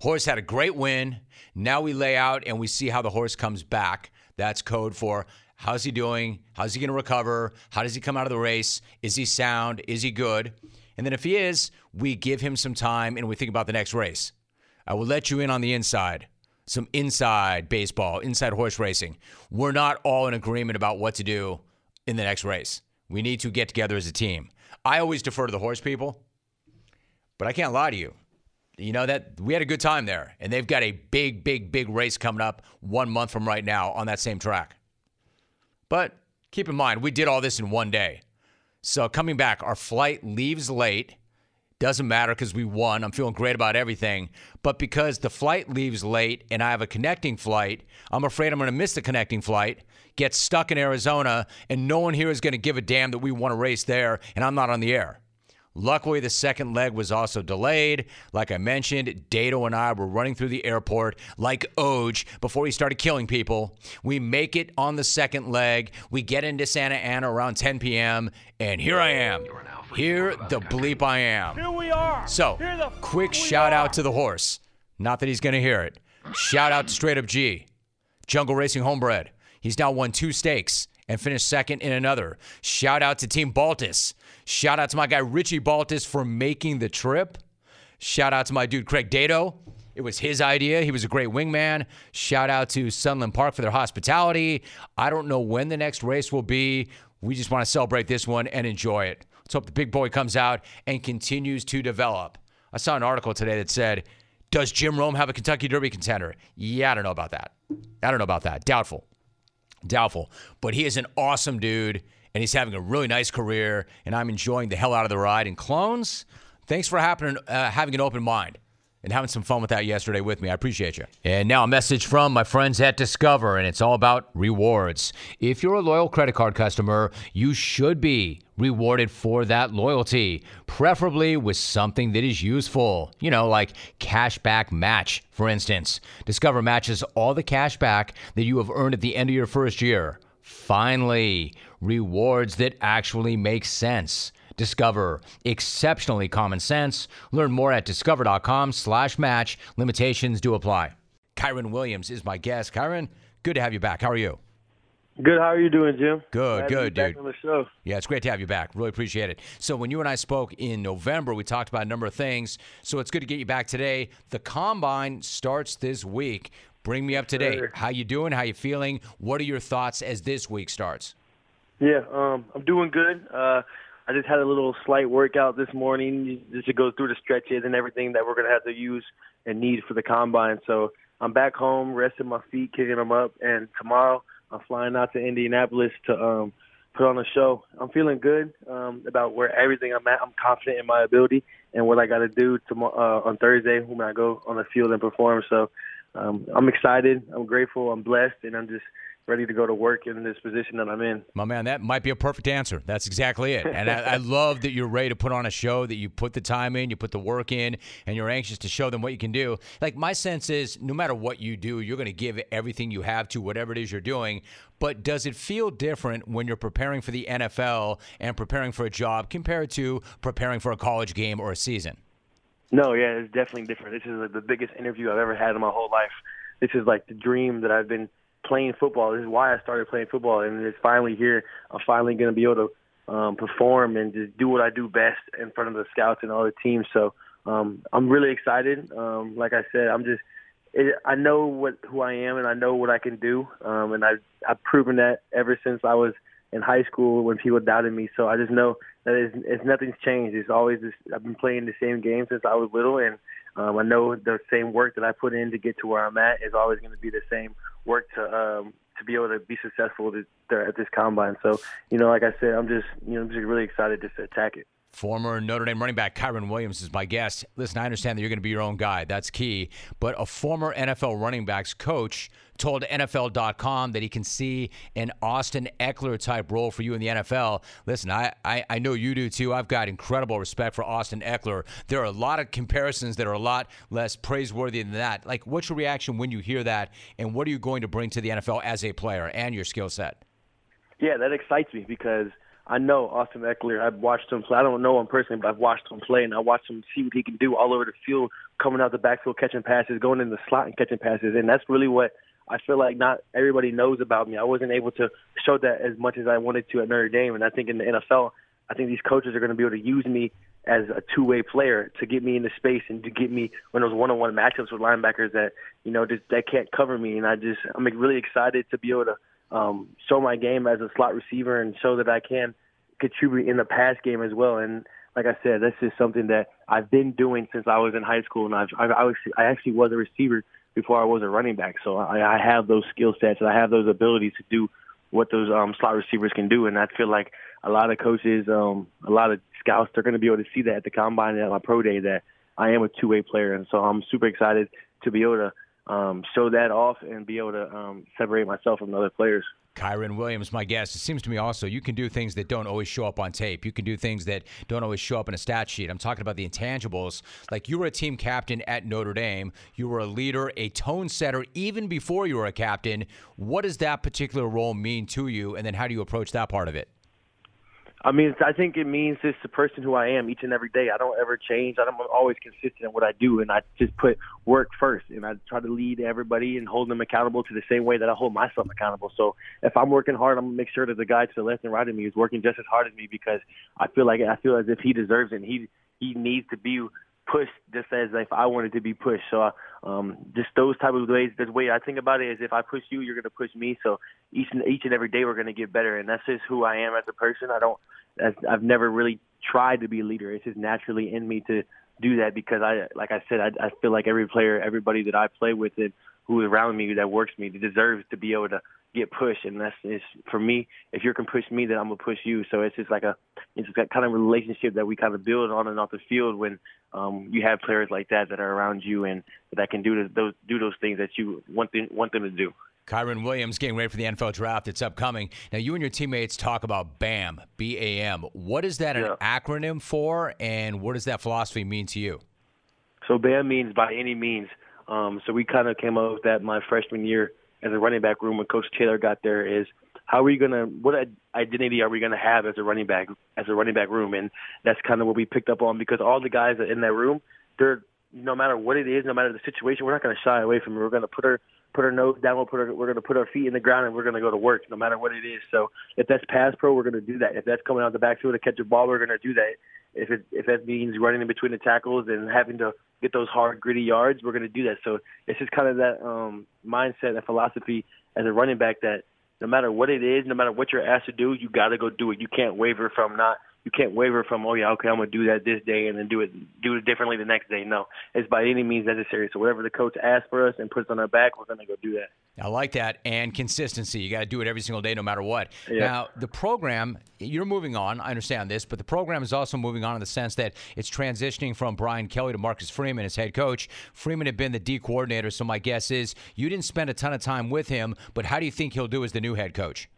Horse had a great win. Now we lay out and we see how the horse comes back. That's code for How's he doing? How's he going to recover? How does he come out of the race? Is he sound? Is he good? And then if he is, we give him some time and we think about the next race. I will let you in on the inside. some inside baseball, inside horse racing. We're not all in agreement about what to do in the next race. We need to get together as a team. I always defer to the horse people, but I can't lie to you. You know that we had a good time there, and they've got a big, big, big race coming up one month from right now on that same track. But keep in mind, we did all this in one day. So coming back, our flight leaves late. Doesn't matter because we won. I'm feeling great about everything. But because the flight leaves late and I have a connecting flight, I'm afraid I'm going to miss the connecting flight, get stuck in Arizona, and no one here is going to give a damn that we want to race there and I'm not on the air. Luckily, the second leg was also delayed. Like I mentioned, Dato and I were running through the airport like Oj before he started killing people. We make it on the second leg. We get into Santa Ana around 10 p.m., and here I am. Here the bleep I am. Here we are. So, quick shout out to the horse. Not that he's going to hear it. Shout out to Straight Up G, Jungle Racing Homebred. He's now won two stakes and finished second in another. Shout out to Team Baltas. Shout out to my guy Richie Baltas for making the trip. Shout out to my dude Craig Dato. It was his idea. He was a great wingman. Shout out to Sunland Park for their hospitality. I don't know when the next race will be. We just want to celebrate this one and enjoy it. Let's hope the big boy comes out and continues to develop. I saw an article today that said, Does Jim Rome have a Kentucky Derby contender? Yeah, I don't know about that. I don't know about that. Doubtful. Doubtful. But he is an awesome dude, and he's having a really nice career, and I'm enjoying the hell out of the ride. And clones, thanks for happening, uh, having an open mind and having some fun with that yesterday with me. I appreciate you. And now a message from my friends at Discover, and it's all about rewards. If you're a loyal credit card customer, you should be rewarded for that loyalty, preferably with something that is useful. You know, like cashback match, for instance. Discover matches all the cash back that you have earned at the end of your first year. Finally, rewards that actually make sense. Discover exceptionally common sense. Learn more at discover.com/slash match. Limitations do apply. Kyren Williams is my guest. Kyren, good to have you back. How are you? Good. How are you doing, Jim? Good, Glad good, dude. On the show. Yeah, it's great to have you back. Really appreciate it. So when you and I spoke in November, we talked about a number of things. So it's good to get you back today. The combine starts this week. Bring me up to date. Sure. How you doing? How you feeling? What are your thoughts as this week starts? Yeah, um, I'm doing good. Uh, I just had a little slight workout this morning just to go through the stretches and everything that we're gonna have to use and need for the combine. So I'm back home, resting my feet, kicking them up, and tomorrow I'm flying out to Indianapolis to um, put on a show. I'm feeling good um, about where everything I'm at. I'm confident in my ability and what I got to do tomorrow uh, on Thursday when I go on the field and perform. So um, I'm excited. I'm grateful. I'm blessed, and I'm just ready to go to work in this position that I'm in. My man, that might be a perfect answer. That's exactly it. And I, I [laughs] love that you're ready to put on a show, that you put the time in, you put the work in, and you're anxious to show them what you can do. Like, my sense is no matter what you do, you're going to give everything you have to whatever it is you're doing. But does it feel different when you're preparing for the NFL and preparing for a job compared to preparing for a college game or a season? No, yeah, it's definitely different. This is like the biggest interview I've ever had in my whole life. This is like the dream that I've been playing football. This is why I started playing football, and it's finally here. I'm finally going to be able to um, perform and just do what I do best in front of the scouts and all the teams. So um, I'm really excited. Um, like I said, I'm just it, I know what who I am and I know what I can do, um, and I I've proven that ever since I was in high school when people doubted me. So I just know that it's, it's nothing's changed. It's always this. I've been playing the same game since I was little, and um, I know the same work that I put in to get to where I'm at is always going to be the same work to um, to be able to be successful at this combine. So you know, like I said, I'm just you know I'm just really excited just to attack it. Former Notre Dame running back Kyren Williams is my guest. Listen, I understand that you're going to be your own guy. That's key. But a former NFL running backs coach told NFL.com that he can see an Austin Ekeler type role for you in the NFL. Listen, I, I, I know you do too. I've got incredible respect for Austin Ekeler. There are a lot of comparisons that are a lot less praiseworthy than that. Like, what's your reaction when you hear that? And what are you going to bring to the NFL as a player and your skill set? Yeah, that excites me because I know Austin Ekeler. I've watched him play. I don't know him personally, but I've watched him play, and I watched him see what he can do all over the field, coming out the backfield, catching passes, going in the slot and catching passes, and that's really what I feel like not everybody knows about me. I wasn't able to show that as much as I wanted to at Notre Dame, and I think in the NFL, I think these coaches are going to be able to use me as a two-way player to get me into space and to get me when those one-on-one matchups with linebackers that you know just that can't cover me. And I just I'm really excited to be able to um, show my game as a slot receiver and show that I can contribute in the pass game as well. And like I said, that's just something that I've been doing since I was in high school, and I've, I've I, was, I actually was a receiver before I was a running back. So I, I have those skill sets and I have those abilities to do what those um, slot receivers can do. And I feel like a lot of coaches, um, a lot of scouts, they're going to be able to see that at the combine and at my pro day that I am a two-way player. And so I'm super excited to be able to um, show that off and be able to um, separate myself from other players. Kyren Williams, my guest. It seems to me also you can do things that don't always show up on tape. You can do things that don't always show up in a stat sheet. I'm talking about the intangibles. Like you were a team captain at Notre Dame, you were a leader, a tone setter even before you were a captain. What does that particular role mean to you, and then how do you approach that part of it? I mean, I think it means just the person who I am each and every day. I don't ever change. I'm always consistent in what I do, and I just put work first. And I try to lead everybody and hold them accountable to the same way that I hold myself accountable. So if I'm working hard, I'm gonna make sure that the guy to the left and right of me is working just as hard as me because I feel like I feel as if he deserves it. And he he needs to be pushed just as if I wanted to be pushed. So um, just those type of ways. The way I think about it is, if I push you, you're going to push me. So each and each and every day we're going to get better, and that's just who I am as a person. I don't. I've never really tried to be a leader. It's just naturally in me to do that because I, like I said, I, I feel like every player, everybody that I play with, and who around me that works me, deserves to be able to get pushed, and that's is for me. If you can push me, then I'm gonna push you. So it's just like a it's that kind of relationship that we kind of build on and off the field when um, you have players like that that are around you and that can do those do those things that you want them want them to do. Kyren Williams getting ready for the NFL draft. It's upcoming. Now, you and your teammates talk about BAM, B A M. What is that yeah. an acronym for, and what does that philosophy mean to you? So, BAM means by any means. Um, so, we kind of came up with that my freshman year as a running back room when Coach Taylor got there is how are you gonna what identity are we gonna have as a running back as a running back room? And that's kind of what we picked up on because all the guys in that room they're no matter what it is no matter the situation we're not gonna shy away from it. We're gonna put our put our nose down we'll put our, we're gonna put our feet in the ground and we're gonna go to work no matter what it is. So if that's pass pro we're gonna do that. If that's coming out the backfield to catch a ball we're gonna do that if it if that means running in between the tackles and having to get those hard gritty yards, we're going to do that. So it's just kind of that um, mindset and philosophy as a running back that no matter what it is, no matter what you're asked to do, you got to go do it. You can't waver from not you can't waver from oh yeah okay I'm gonna do that this day and then do it do it differently the next day. No, it's by any means necessary. So whatever the coach asks for us and puts on our back, we're gonna go do that. I like that and consistency. You got to do it every single day, no matter what. Yeah. Now the program you're moving on. I understand this, but the program is also moving on in the sense that it's transitioning from Brian Kelly to Marcus Freeman as head coach. Freeman had been the D coordinator, so my guess is you didn't spend a ton of time with him. But how do you think he'll do as the new head coach?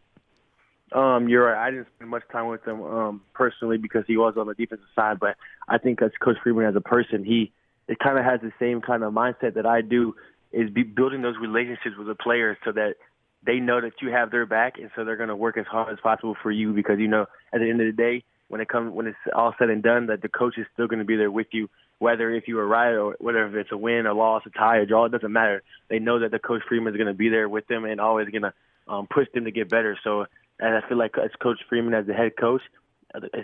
Um, you're right. I didn't spend much time with him um, personally because he was on the defensive side. But I think as Coach Freeman as a person, he it kind of has the same kind of mindset that I do. Is be building those relationships with the players so that they know that you have their back, and so they're going to work as hard as possible for you because you know at the end of the day, when it comes when it's all said and done, that the coach is still going to be there with you, whether if you are right or whether it's a win, a loss, a tie, a draw, it doesn't matter. They know that the coach Freeman is going to be there with them and always going to um, push them to get better. So and I feel like as Coach Freeman as the head coach,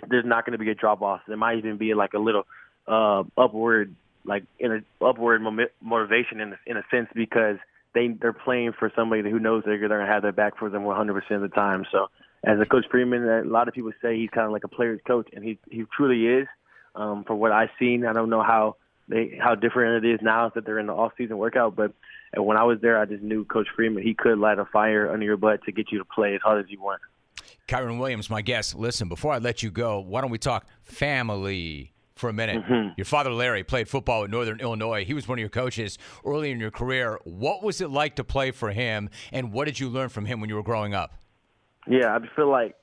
there's not going to be a drop off. There might even be like a little uh, upward, like in a upward motivation in in a sense because they they're playing for somebody who knows they're going to have their back for them 100% of the time. So as a Coach Freeman, a lot of people say he's kind of like a player's coach, and he he truly is. Um, from what I've seen, I don't know how they how different it is now that they're in the off season workout, but and when I was there, I just knew Coach Freeman, he could light a fire under your butt to get you to play as hard as you want. Kyren Williams, my guest. Listen, before I let you go, why don't we talk family for a minute? Mm-hmm. Your father, Larry, played football at Northern Illinois. He was one of your coaches early in your career. What was it like to play for him, and what did you learn from him when you were growing up? Yeah, I feel like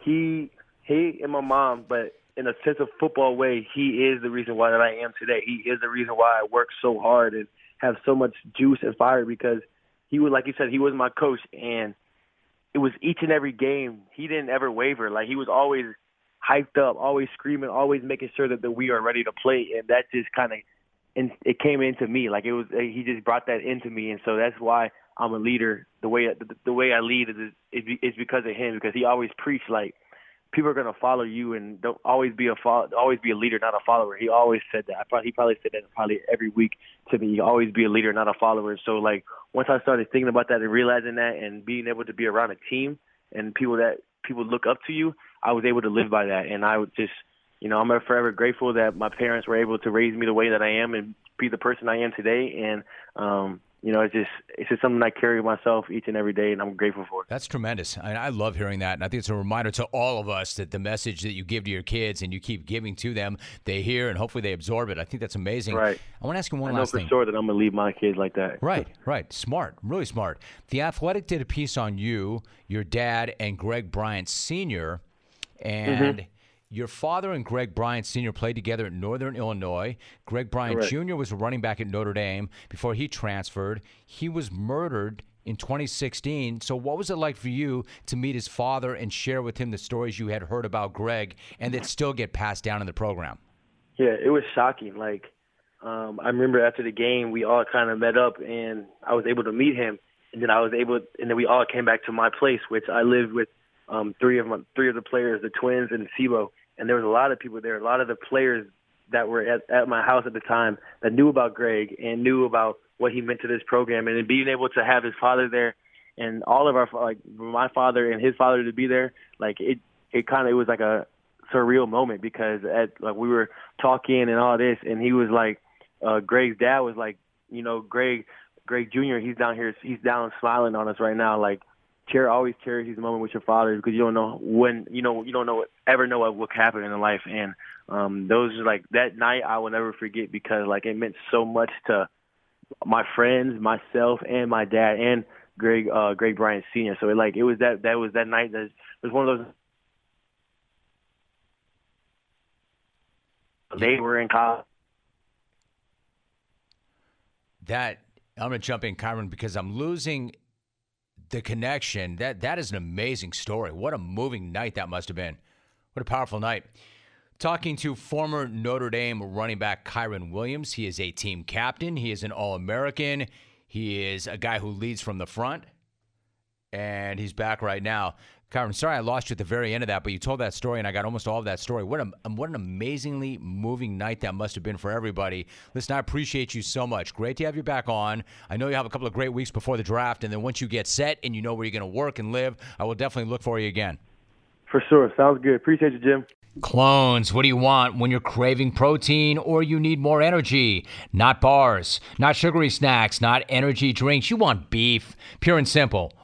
he, he and my mom, but in a sense of football way, he is the reason why that I am today. He is the reason why I work so hard and – have so much juice and fire because he was like you said he was my coach and it was each and every game he didn't ever waver. Like he was always hyped up always screaming always making sure that, that we are ready to play. And that just kind of and it came into me. Like it was eh, he just brought that into me. And so that's why I'm a leader. The way the, the way I lead is is, is because of him because he always preached like people are gonna follow you and don't always be a follow, always be a leader, not a follower. He always said that. I probably, he probably said that probably every week to me. Always be a leader, not a follower. So like once I started thinking about that and realizing that and being able to be around a team and people that people look up to you, I was able to live by that. And I would just, you know, I'm forever grateful that my parents were able to raise me the way that I am and be the person I am today. And um, you know, it's just it's just something I carry myself each and every day, and I'm grateful for. That's tremendous. I, I love hearing that, and I think it's a reminder to all of us that the message that you give to your kids and you keep giving to them, they hear and hopefully they absorb it. I think that's amazing. Right. I want to ask you one I know last for thing. sure that I'm gonna leave my kids like that. Right, right. Smart, really smart. The Athletic did a piece on you, your dad, and Greg Bryant Sr. And Mhm. Your father and Greg Bryant Sr. played together at Northern Illinois. Greg Bryant Correct. Jr. was a running back at Notre Dame before he transferred. He was murdered in 2016. So, what was it like for you to meet his father and share with him the stories you had heard about Greg and that still get passed down in the program? Yeah, it was shocking. Like, um, I remember after the game, we all kind of met up, and I was able to meet him. And then I was able, and then we all came back to my place, which I lived with um, three of my, three of the players, the twins and Sibo. And there was a lot of people there. A lot of the players that were at, at my house at the time that knew about Greg and knew about what he meant to this program. And being able to have his father there, and all of our like my father and his father to be there, like it, it kind of it was like a surreal moment because at like we were talking and all this, and he was like, uh, Greg's dad was like, you know, Greg, Greg Jr. He's down here, he's down smiling on us right now, like. Cher always cherish these moment with your father because you don't know when you know you don't know ever know what will happen in life and um those like that night I will never forget because like it meant so much to my friends, myself, and my dad and Greg uh Greg Bryant Senior. So it like it was that that was that night that was one of those they were in college. That I'm going to jump in, Kyren, because I'm losing the connection. That that is an amazing story. What a moving night that must have been. What a powerful night. Talking to former Notre Dame running back Kyren Williams. He is a team captain. He is an All American. He is a guy who leads from the front. And he's back right now. Kyren, sorry I lost you at the very end of that, but you told that story, and I got almost all of that story. What a um, what an amazingly moving night that must have been for everybody. Listen, I appreciate you so much. Great to have you back on. I know you have a couple of great weeks before the draft, and then once you get set and you know where you're going to work and live, I will definitely look for you again. For sure. Sounds good. Appreciate you, Jim. Clones, what do you want when you're craving protein or you need more energy? Not bars, not sugary snacks, not energy drinks. You want beef. Pure and simple.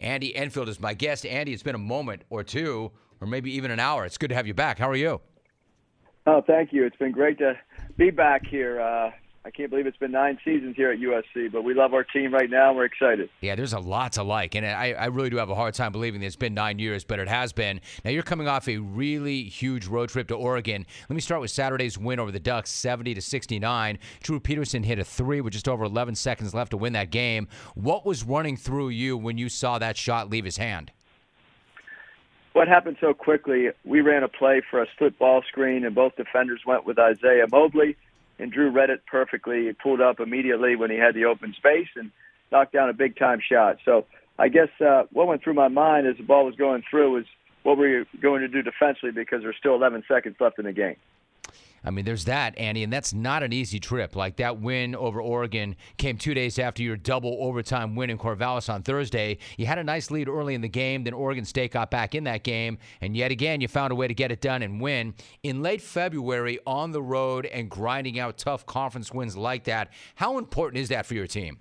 Andy Enfield is my guest. Andy, it's been a moment or two, or maybe even an hour. It's good to have you back. How are you? Oh, thank you. It's been great to be back here. Uh, I can't believe it's been nine seasons here at USC, but we love our team right now. and We're excited. Yeah, there's a lot to like, and I, I really do have a hard time believing that it's been nine years, but it has been. Now you're coming off a really huge road trip to Oregon. Let me start with Saturday's win over the Ducks, 70 to 69. Drew Peterson hit a three with just over 11 seconds left to win that game. What was running through you when you saw that shot leave his hand? What happened so quickly? We ran a play for a split ball screen, and both defenders went with Isaiah Mobley, and Drew read it perfectly. He pulled up immediately when he had the open space and knocked down a big time shot. So I guess uh, what went through my mind as the ball was going through was what were you going to do defensively because there's still 11 seconds left in the game. I mean, there's that, Andy, and that's not an easy trip. Like that win over Oregon came two days after your double overtime win in Corvallis on Thursday. You had a nice lead early in the game, then Oregon State got back in that game, and yet again, you found a way to get it done and win. In late February, on the road and grinding out tough conference wins like that, how important is that for your team?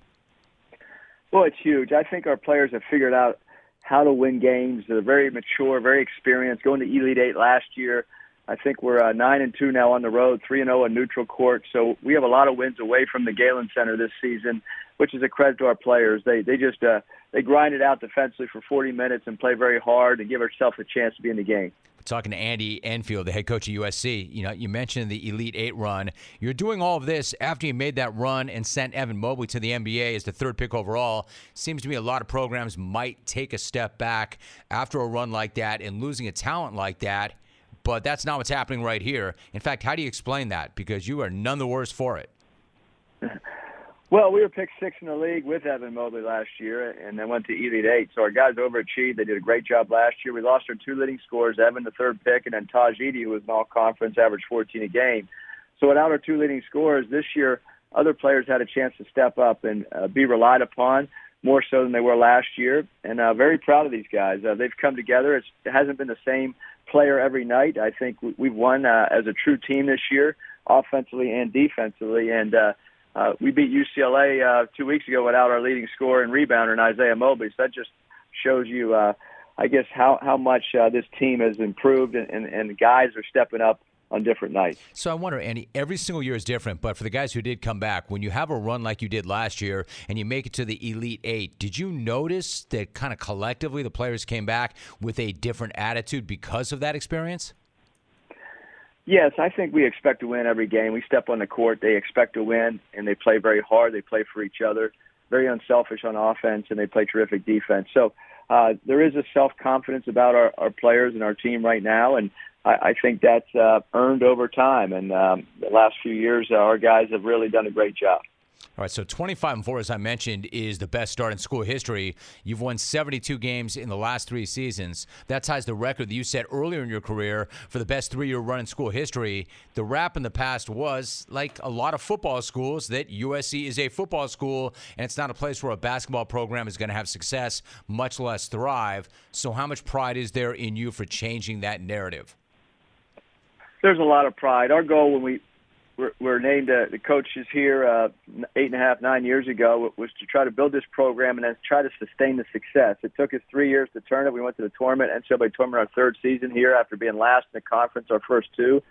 Well, it's huge. I think our players have figured out how to win games. They're very mature, very experienced. Going to Elite Eight last year, I think we're uh, nine and two now on the road, three and zero on neutral court. So we have a lot of wins away from the Galen Center this season, which is a credit to our players. They they just uh, they grind it out defensively for 40 minutes and play very hard and give ourselves a chance to be in the game talking to Andy Enfield, the head coach of USC. You know, you mentioned the Elite Eight run. You're doing all of this after you made that run and sent Evan Mobley to the NBA as the third pick overall. Seems to me a lot of programs might take a step back after a run like that and losing a talent like that. But that's not what's happening right here. In fact, how do you explain that? Because you are none the worse for it. Well, we were picked six in the league with Evan Mobley last year, and then went to Elite Eight. So our guys overachieved. They did a great job last year. We lost our two leading scorers, Evan, the third pick, and then Tahj Eaddy, who was an all-conference, average 14 a game. So without our two leading scorers this year, other players had a chance to step up and uh, be relied upon more so than they were last year. And uh, very proud of these guys. Uh, they've come together. It's, it hasn't been the same player every night. I think we've won uh, as a true team this year, offensively and defensively, and. Uh, uh, we beat UCLA uh, two weeks ago without our leading scorer and rebounder, and Isaiah Mobley. So that just shows you, uh, I guess, how how much uh, this team has improved, and, and, and guys are stepping up on different nights. So I wonder, Andy, every single year is different, but for the guys who did come back, when you have a run like you did last year and you make it to the Elite Eight, did you notice that kind of collectively the players came back with a different attitude because of that experience? Yes, I think we expect to win every game. We step on the court, they expect to win, and they play very hard. They play for each other, very unselfish on offense, and they play terrific defense. So uh, there is a self confidence about our, our players and our team right now, and I, I think that's uh, earned over time. And um, the last few years, uh, our guys have really done a great job. All right, so 25 and 4, as I mentioned, is the best start in school history. You've won 72 games in the last three seasons. That ties the record that you set earlier in your career for the best three year run in school history. The rap in the past was, like a lot of football schools, that USC is a football school and it's not a place where a basketball program is going to have success, much less thrive. So, how much pride is there in you for changing that narrative? There's a lot of pride. Our goal when we were, were named uh, the coaches here uh, eight and a half, nine years ago was to try to build this program and then try to sustain the success. It took us three years to turn it. We went to the tournament, NCAA tournament, our third season here after being last in the conference, our first two.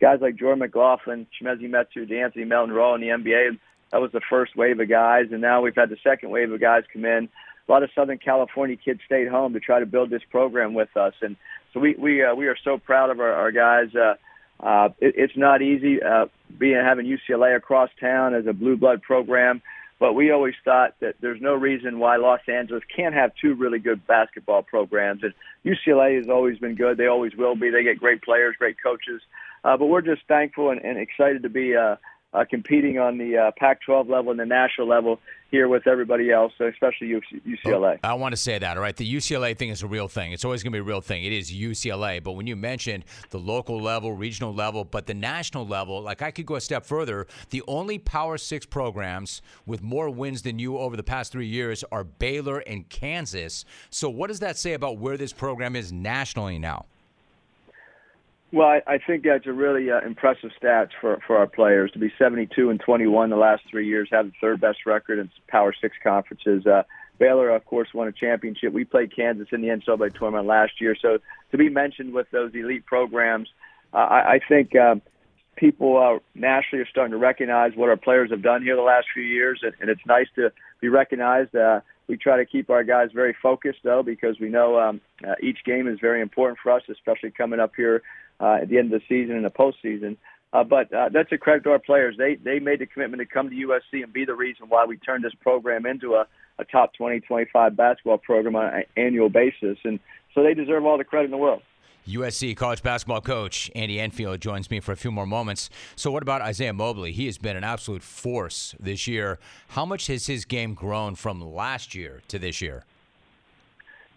Guys like Jordan McLaughlin, Chimezie Metu, De'Anthony Melton were all in the NBA. That was the first wave of guys, and now we've had the second wave of guys come in. A lot of Southern California kids stayed home to try to build this program with us, and so we we uh, we are so proud of our, our guys. Uh, uh, it, it's not easy uh, being having UCLA across town as a blue blood program, but we always thought that there's no reason why Los Angeles can't have two really good basketball programs. And UCLA has always been good; they always will be. They get great players, great coaches. Uh, but we're just thankful and, and excited to be uh, uh, competing on the uh, Pac-12 level and the national level here with everybody else, especially UCLA. I want to say that, all right? The UCLA thing is a real thing. It's always going to be a real thing. It is UCLA. But when you mentioned the local level, regional level, but the national level, like I could go a step further. The only Power Six programs with more wins than you over the past three years are Baylor and Kansas. So, what does that say about where this program is nationally now? Well, I, I think that's a really uh, impressive stats for for our players to be 72 and 21 the last three years, have the third best record in Power Six conferences. Uh, Baylor, of course, won a championship. We played Kansas in the NCAA tournament last year, so to be mentioned with those elite programs, uh, I, I think uh, people uh, nationally are starting to recognize what our players have done here the last few years, and, and it's nice to be recognized. Uh, we try to keep our guys very focused, though, because we know um, uh, each game is very important for us, especially coming up here uh, at the end of the season and the postseason. Uh, but uh, that's a credit to our players. They they made the commitment to come to USC and be the reason why we turned this program into a, a top 20, 25 basketball program on an annual basis. And so they deserve all the credit in the world. USC college basketball coach Andy Enfield joins me for a few more moments. So, what about Isaiah Mobley? He has been an absolute force this year. How much has his game grown from last year to this year?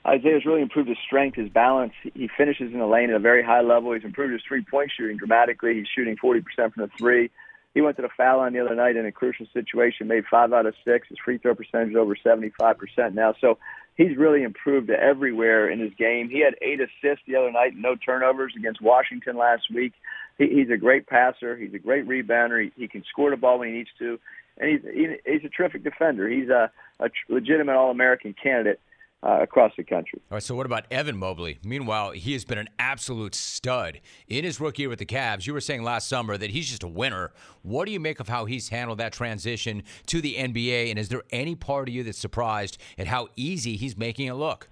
Isaiah's really improved his strength, his balance. He finishes in the lane at a very high level. He's improved his three-point shooting dramatically. He's shooting 40% from the three. He went to the foul line the other night in a crucial situation, made five out of six. His free throw percentage is over 75% now. So he's really improved everywhere in his game. He had eight assists the other night, no turnovers against Washington last week. He, he's a great passer. He's a great rebounder. He, he can score the ball when he needs to, and he's he, he's a terrific defender. He's a, a legitimate All-American candidate uh, across the country. All right, so what about Evan Mobley? Meanwhile, he has been an absolute stud in his rookie year with the Cavs. You were saying last summer that he's just a winner. What do you make of how he's handled that transition to the NBA? And is there any part of you that's surprised at how easy he's making it look?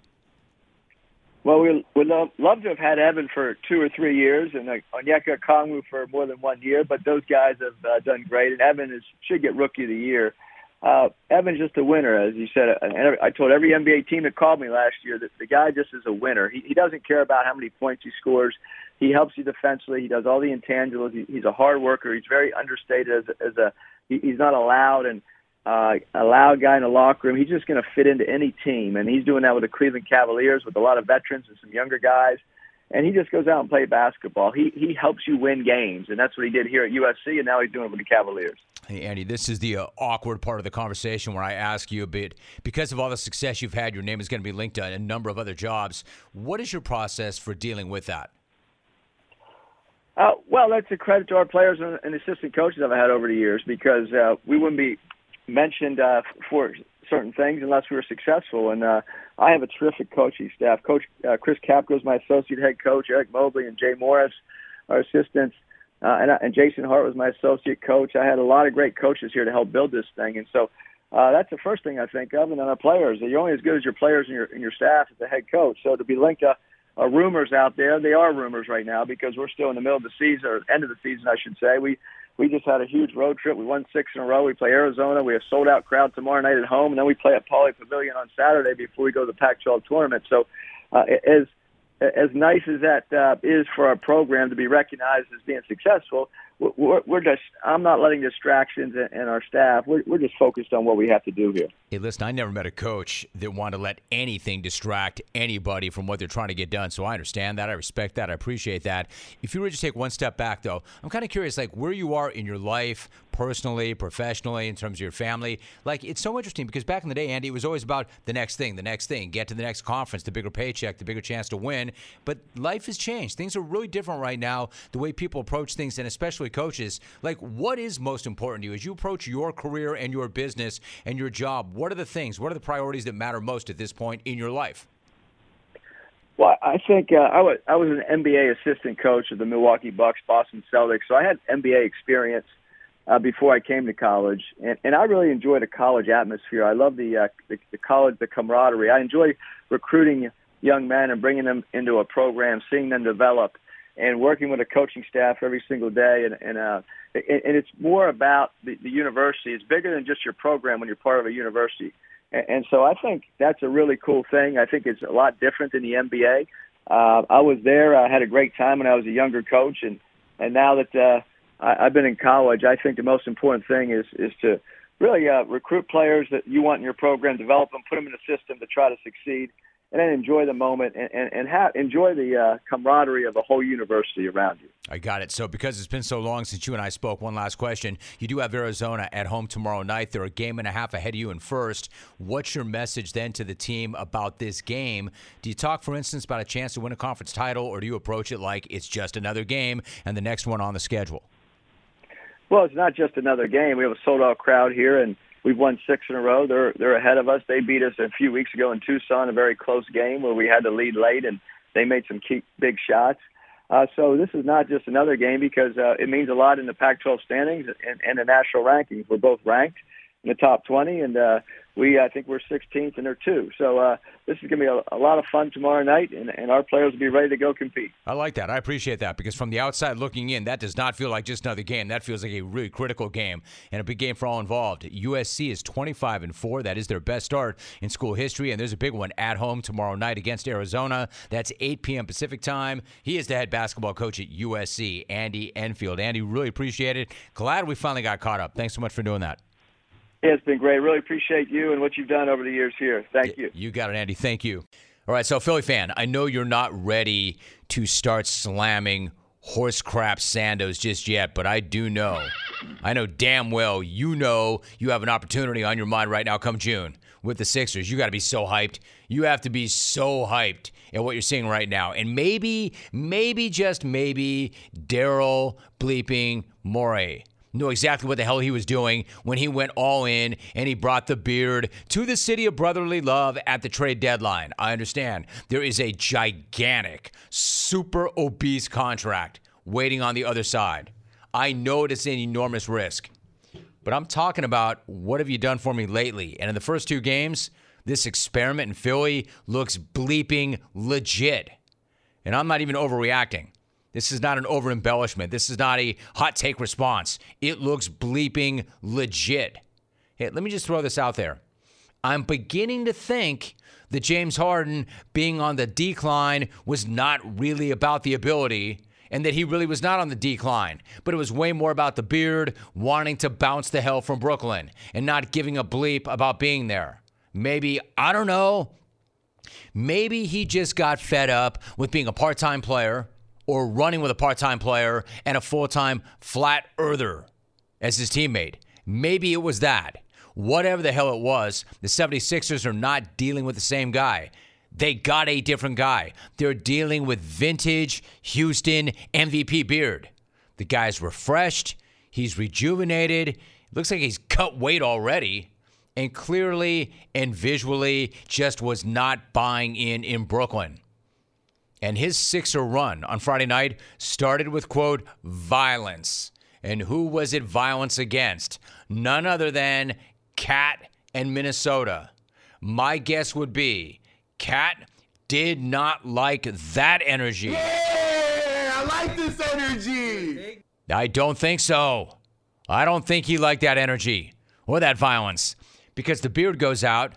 Well, we would love, love to have had Evan for two or three years, and uh, Onyeka Okongwu for more than one year. But those guys have uh, done great, and Evan is should get Rookie of the Year uh, Evan's just a winner, as you said. And I told every NBA team that called me last year that the guy just is a winner. He, he doesn't care about how many points he scores. He helps you defensively. He does all the intangibles. He, he's a hard worker. He's very understated as, as a. He, he's not a loud and uh, a loud guy in the locker room. He's just going to fit into any team, and he's doing that with the Cleveland Cavaliers with a lot of veterans and some younger guys and he just goes out and plays basketball. He he helps you win games, and that's what he did here at USC, and now he's doing it with the Cavaliers. Hey Andy, this is the uh, awkward part of the conversation where I ask you a bit because of all the success you've had. Your name is going to be linked to a number of other jobs. What is your process for dealing with that? Uh, well, that's a credit to our players and, and assistant coaches I've had over the years because uh, we wouldn't be mentioned uh, for certain things unless we were successful. And uh, I have a terrific coaching staff. Coach uh, Chris Capko is my associate head coach. Eric Mobley and Jay Morris are assistants. Uh, and, and Jason Hart was my associate coach. I had a lot of great coaches here to help build this thing. And so uh, that's the first thing I think of. And then our players. You're only as good as your players and your, and your staff as the head coach. So to be linked to uh, rumors out there, they are rumors right now because we're still in the middle of the season, or end of the season, I should say. We we just had a huge road trip. We won six in a row. We play Arizona. We have sold out crowd tomorrow night at home, and then we play at Pauley Pavilion on Saturday before we go to the Pac-12 tournament. So, uh, as as nice as that uh, is for our program to be recognized as being successful, we're, we're just I'm not letting distractions and our staff. We're, we're just focused on what we have to do here. Hey, listen, I never met a coach that wanted to let anything distract anybody from what they're trying to get done. So I understand that. I respect that. I appreciate that. If you were to take one step back, though, I'm kind of curious, like where you are in your life, personally, professionally, in terms of your family. Like it's so interesting because back in the day, Andy, it was always about the next thing, the next thing, get to the next conference, the bigger paycheck, the bigger chance to win. But life has changed. Things are really different right now. The way people approach things, and especially coaches. Like, what is most important to you as you approach your career and your business and your job? What are the things? What are the priorities that matter most at this point in your life? Well, I think uh, I was I was an NBA assistant coach of the Milwaukee Bucks, Boston Celtics, so I had NBA experience uh, before I came to college, and, and I really enjoy the college atmosphere. I love the, uh, the the college, the camaraderie. I enjoy recruiting young men and bringing them into a program, seeing them develop and working with a coaching staff every single day. And, and, uh, and it's more about the, the university. It's bigger than just your program when you're part of a university. And, and so I think that's a really cool thing. I think it's a lot different than the NBA. Uh, I was there. I had a great time when I was a younger coach, and and now that uh, I, I've been in college, I think the most important thing is is to really uh, recruit players that you want in your program, develop them, put them in the system to try to succeed, and then enjoy the moment and, and, and have, enjoy the uh, camaraderie of the whole university around you. I got it. So, because it's been so long since you and I spoke, one last question. You do have Arizona at home tomorrow night. They're a game and a half ahead of you in first. What's your message then to the team about this game? Do you talk, for instance, about a chance to win a conference title, or do you approach it like it's just another game and the next one on the schedule? Well, it's not just another game. We have a sold out crowd here, and We've won six in a row. They're they're ahead of us. They beat us a few weeks ago in Tucson, a very close game where we had to lead late, and they made some key big shots. Uh, so this is not just another game because uh, it means a lot in the Pac-12 standings and, and the national rankings. We're both ranked in the top 20, and uh, we I think we're 16th and they're two. So uh, this is going to be a, a, lot of fun tomorrow night, and, and our players will be ready to go compete. I like that. I appreciate that because from the outside looking in, that does not feel like just another game. That feels like a really critical game and a big game for all involved. USC is 25 and four. That is their best start in school history, and there's a big one at home tomorrow night against Arizona. That's 8 p.m. Pacific time. He is the head basketball coach at USC, Andy Enfield. Andy, really appreciate it. Glad we finally got caught up. Thanks so much for doing that. Yeah, it's been great. Really appreciate you and what you've done over the years here. Thank you. You got it, Andy. Thank you. All right, so Philly fan, I know you're not ready to start slamming horse crap Sandos just yet, but I do know, I know damn well you know you have an opportunity on your mind right now come June with the Sixers. You got to be so hyped. You have to be so hyped at what you're seeing right now. And maybe, maybe, just maybe, Daryl bleeping Morey knew exactly what the hell he was doing when he went all in and he brought the beard to the city of brotherly love at the trade deadline. I understand there is a gigantic, super obese contract waiting on the other side. I know it's an enormous risk. But I'm talking about what have you done for me lately? And in the first two games, this experiment in Philly looks bleeping legit. And I'm not even overreacting. This is not an over embellishment. This is not a hot take response. It looks bleeping legit. Hey, let me just throw this out there. I'm beginning to think that James Harden being on the decline was not really about the ability and that he really was not on the decline, but it was way more about the beard wanting to bounce the hell from Brooklyn and not giving a bleep about being there. Maybe, I don't know. Maybe he just got fed up with being a part time player or running with a part time player and a full time flat earther as his teammate. Maybe it was that. Whatever the hell it was, the 76ers are not dealing with the same guy. They got a different guy. They're dealing with vintage Houston MVP beard. The guy's refreshed, he's rejuvenated, looks like he's cut weight already, and clearly and visually just was not buying in in Brooklyn. And his Sixer run on Friday night started with, quote, violence. And who was it violence against? None other than KAT and Minnesota. My guess would be KAT did not like that energy. Yeah, I like this energy. I don't think so. I don't think he liked that energy or that violence because the beard goes out.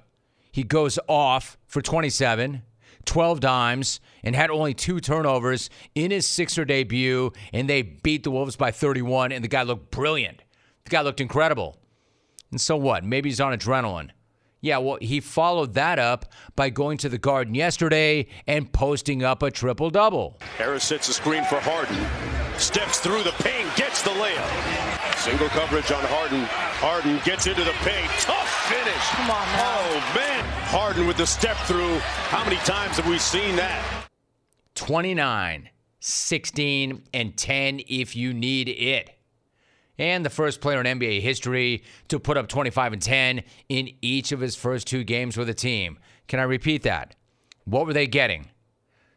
He goes off for 27. 12 dimes, and had only two turnovers in his Sixer debut, and they beat the Wolves by 31, and the guy looked brilliant. The guy looked incredible. And so what? Maybe he's on adrenaline. Yeah, well, he followed that up by going to the Garden yesterday and posting up a triple double. Harris sets a screen for Harden. Steps through the paint, gets the layup. Single coverage on Harden. Harden gets into the paint. Tough finish. Come on, man. Oh, man. Harden with the step through. How many times have we seen that? 29, 16, and 10 if you need it. And the first player in NBA history to put up 25 and 10 in each of his first two games with a team. Can I repeat that? What were they getting?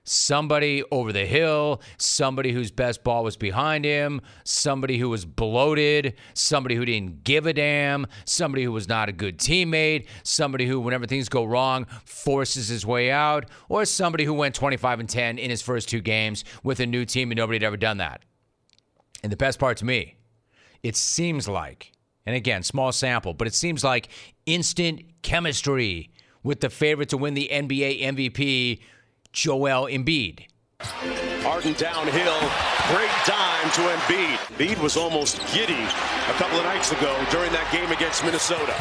Somebody over the hill, somebody whose best ball was behind him, somebody who was bloated, somebody who didn't give a damn, somebody who was not a good teammate, somebody who, whenever things go wrong, forces his way out, or somebody who went 25 and 10 in his first two games with a new team and nobody had ever done that. And the best part to me, it seems like, and again, small sample, but it seems like instant chemistry with the favorite to win the NBA MVP Joel Embiid. Harden downhill, great dime to Embiid. Embiid was almost giddy a couple of nights ago during that game against Minnesota.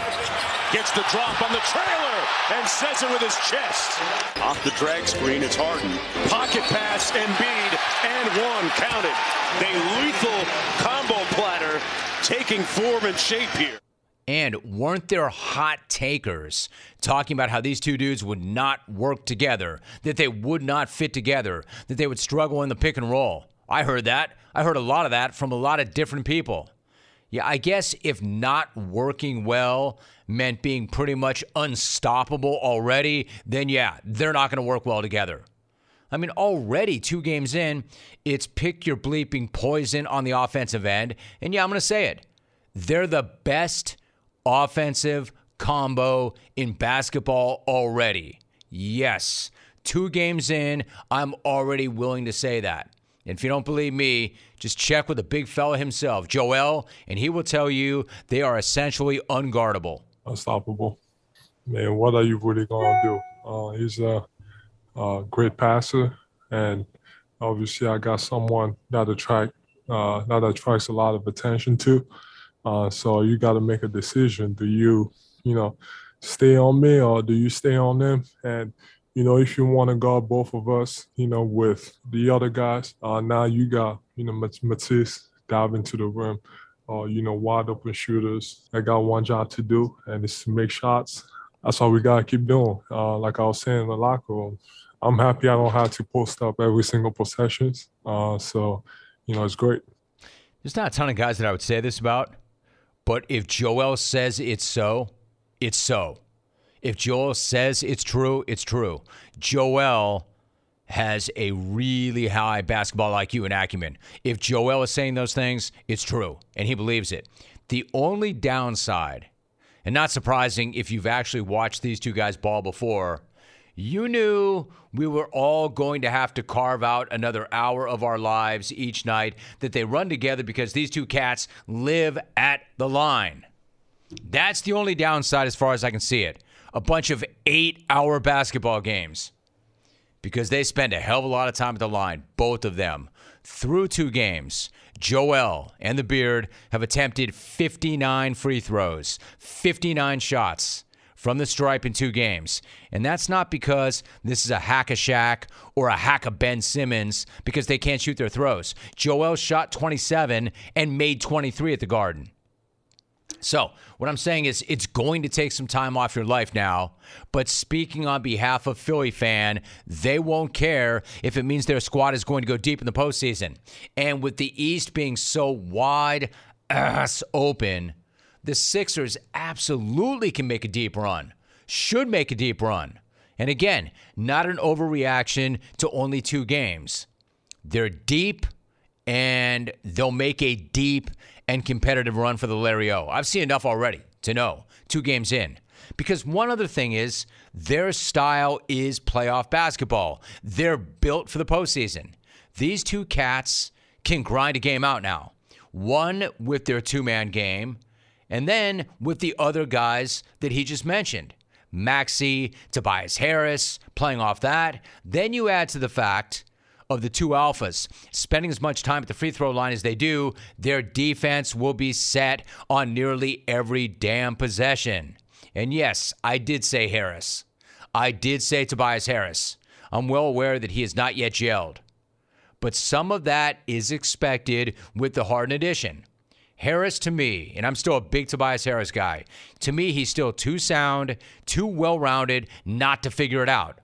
Gets the drop on the trailer and says it with his chest. Off the drag screen, it's Harden. Pocket pass, Embiid, and one counted. A lethal combo platter taking form and shape here. And weren't there hot takers talking about how these two dudes would not work together, that they would not fit together, that they would struggle in the pick and roll? I heard that. I heard a lot of that from a lot of different people. Yeah, I guess if not working well meant being pretty much unstoppable already, then yeah, they're not going to work well together. I mean, already two games in, it's pick your bleeping poison on the offensive end. And yeah, I'm going to say it. They're the best offensive combo in basketball already. Yes, two games in, I'm already willing to say that. And if you don't believe me, just check with the big fella himself, Joel, and he will tell you they are essentially unguardable. Unstoppable. Man, what are you really going to do? Uh, he's a, a, great passer, and obviously, I got someone that attract uh, that attracts a lot of attention to. Uh, so you got to make a decision. Do you, you know, stay on me or do you stay on them? And you know, if you want to guard both of us, you know, with the other guys, uh, now you got, you know, Matisse dive into the rim, uh, you know, wide open shooters. I got one job to do, and it's to make shots. That's all we got to keep doing. Uh, like I was saying in the locker room, I'm happy I don't have to post up every single possessions. Uh, so, you know, it's great. There's not a ton of guys that I would say this about, but if Joel says it's so, it's so. If Joel says it's true, it's true. Joel has a really high basketball IQ and acumen. If Joel is saying those things, it's true, and he believes it. The only downside, and not surprising if you've actually watched these two guys ball before, you knew we were all going to have to carve out another hour of our lives each night that they run together because these two cats live at the line. That's the only downside as far as I can see it a bunch of eight hour basketball games because they spend a hell of a lot of time at the line, both of them. Through two games, Joel and the Beard have attempted 59 free throws, 59 shots from the stripe in two games. And that's not because this is a hack a Shaq or a hack a Ben Simmons because they can't shoot their throws. Joel shot 27 and made 23 at the Garden. So, what I'm saying is, it's going to take some time off your life now. But speaking on behalf of Philly fan, they won't care if it means their squad is going to go deep in the postseason. And with the East being so wide ass open, the Sixers absolutely can make a deep run, should make a deep run. And again, not an overreaction to only two games. They're deep and they'll make a deep and competitive run for the Larry O. I've seen enough already to know two games in. Because one other thing is their style is playoff basketball. They're built for the postseason. These two cats can grind a game out now. One with their two man game, and then with the other guys that he just mentioned Maxey, Tobias Harris, playing off that. Then you add to the fact of the two alphas spending as much time at the free throw line as they do, their defense will be set on nearly every damn possession. And yes, I did say Harris. I did say Tobias Harris. I'm well aware that he is not yet gelled. But some of that is expected with the Harden edition. Harris, to me, and I'm still a big Tobias Harris guy, to me, he's still too sound, too well rounded not to figure it out.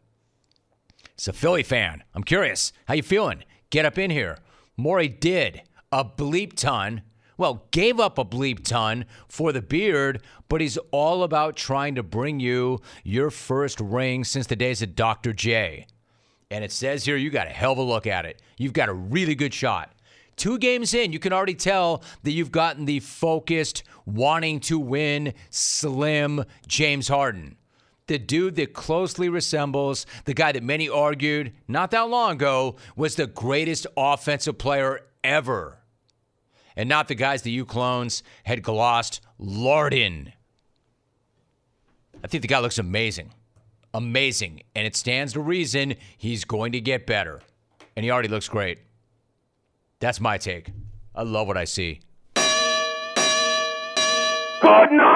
It's a Philly fan. I'm curious. How you feeling? Get up in here. Morey did a bleep ton. Well, gave up a bleep ton for the beard, but he's all about trying to bring you your first ring since the days of Dr. J. And it says here you got a hell of a look at it. You've got a really good shot. Two games in, you can already tell that you've gotten the focused, wanting to win, slim James Harden the dude that closely resembles the guy that many argued not that long ago was the greatest offensive player ever. And not the guys that you clones had glossed Larden. I think the guy looks amazing. Amazing. And it stands to reason he's going to get better. And he already looks great. That's my take. I love what I see. Good night.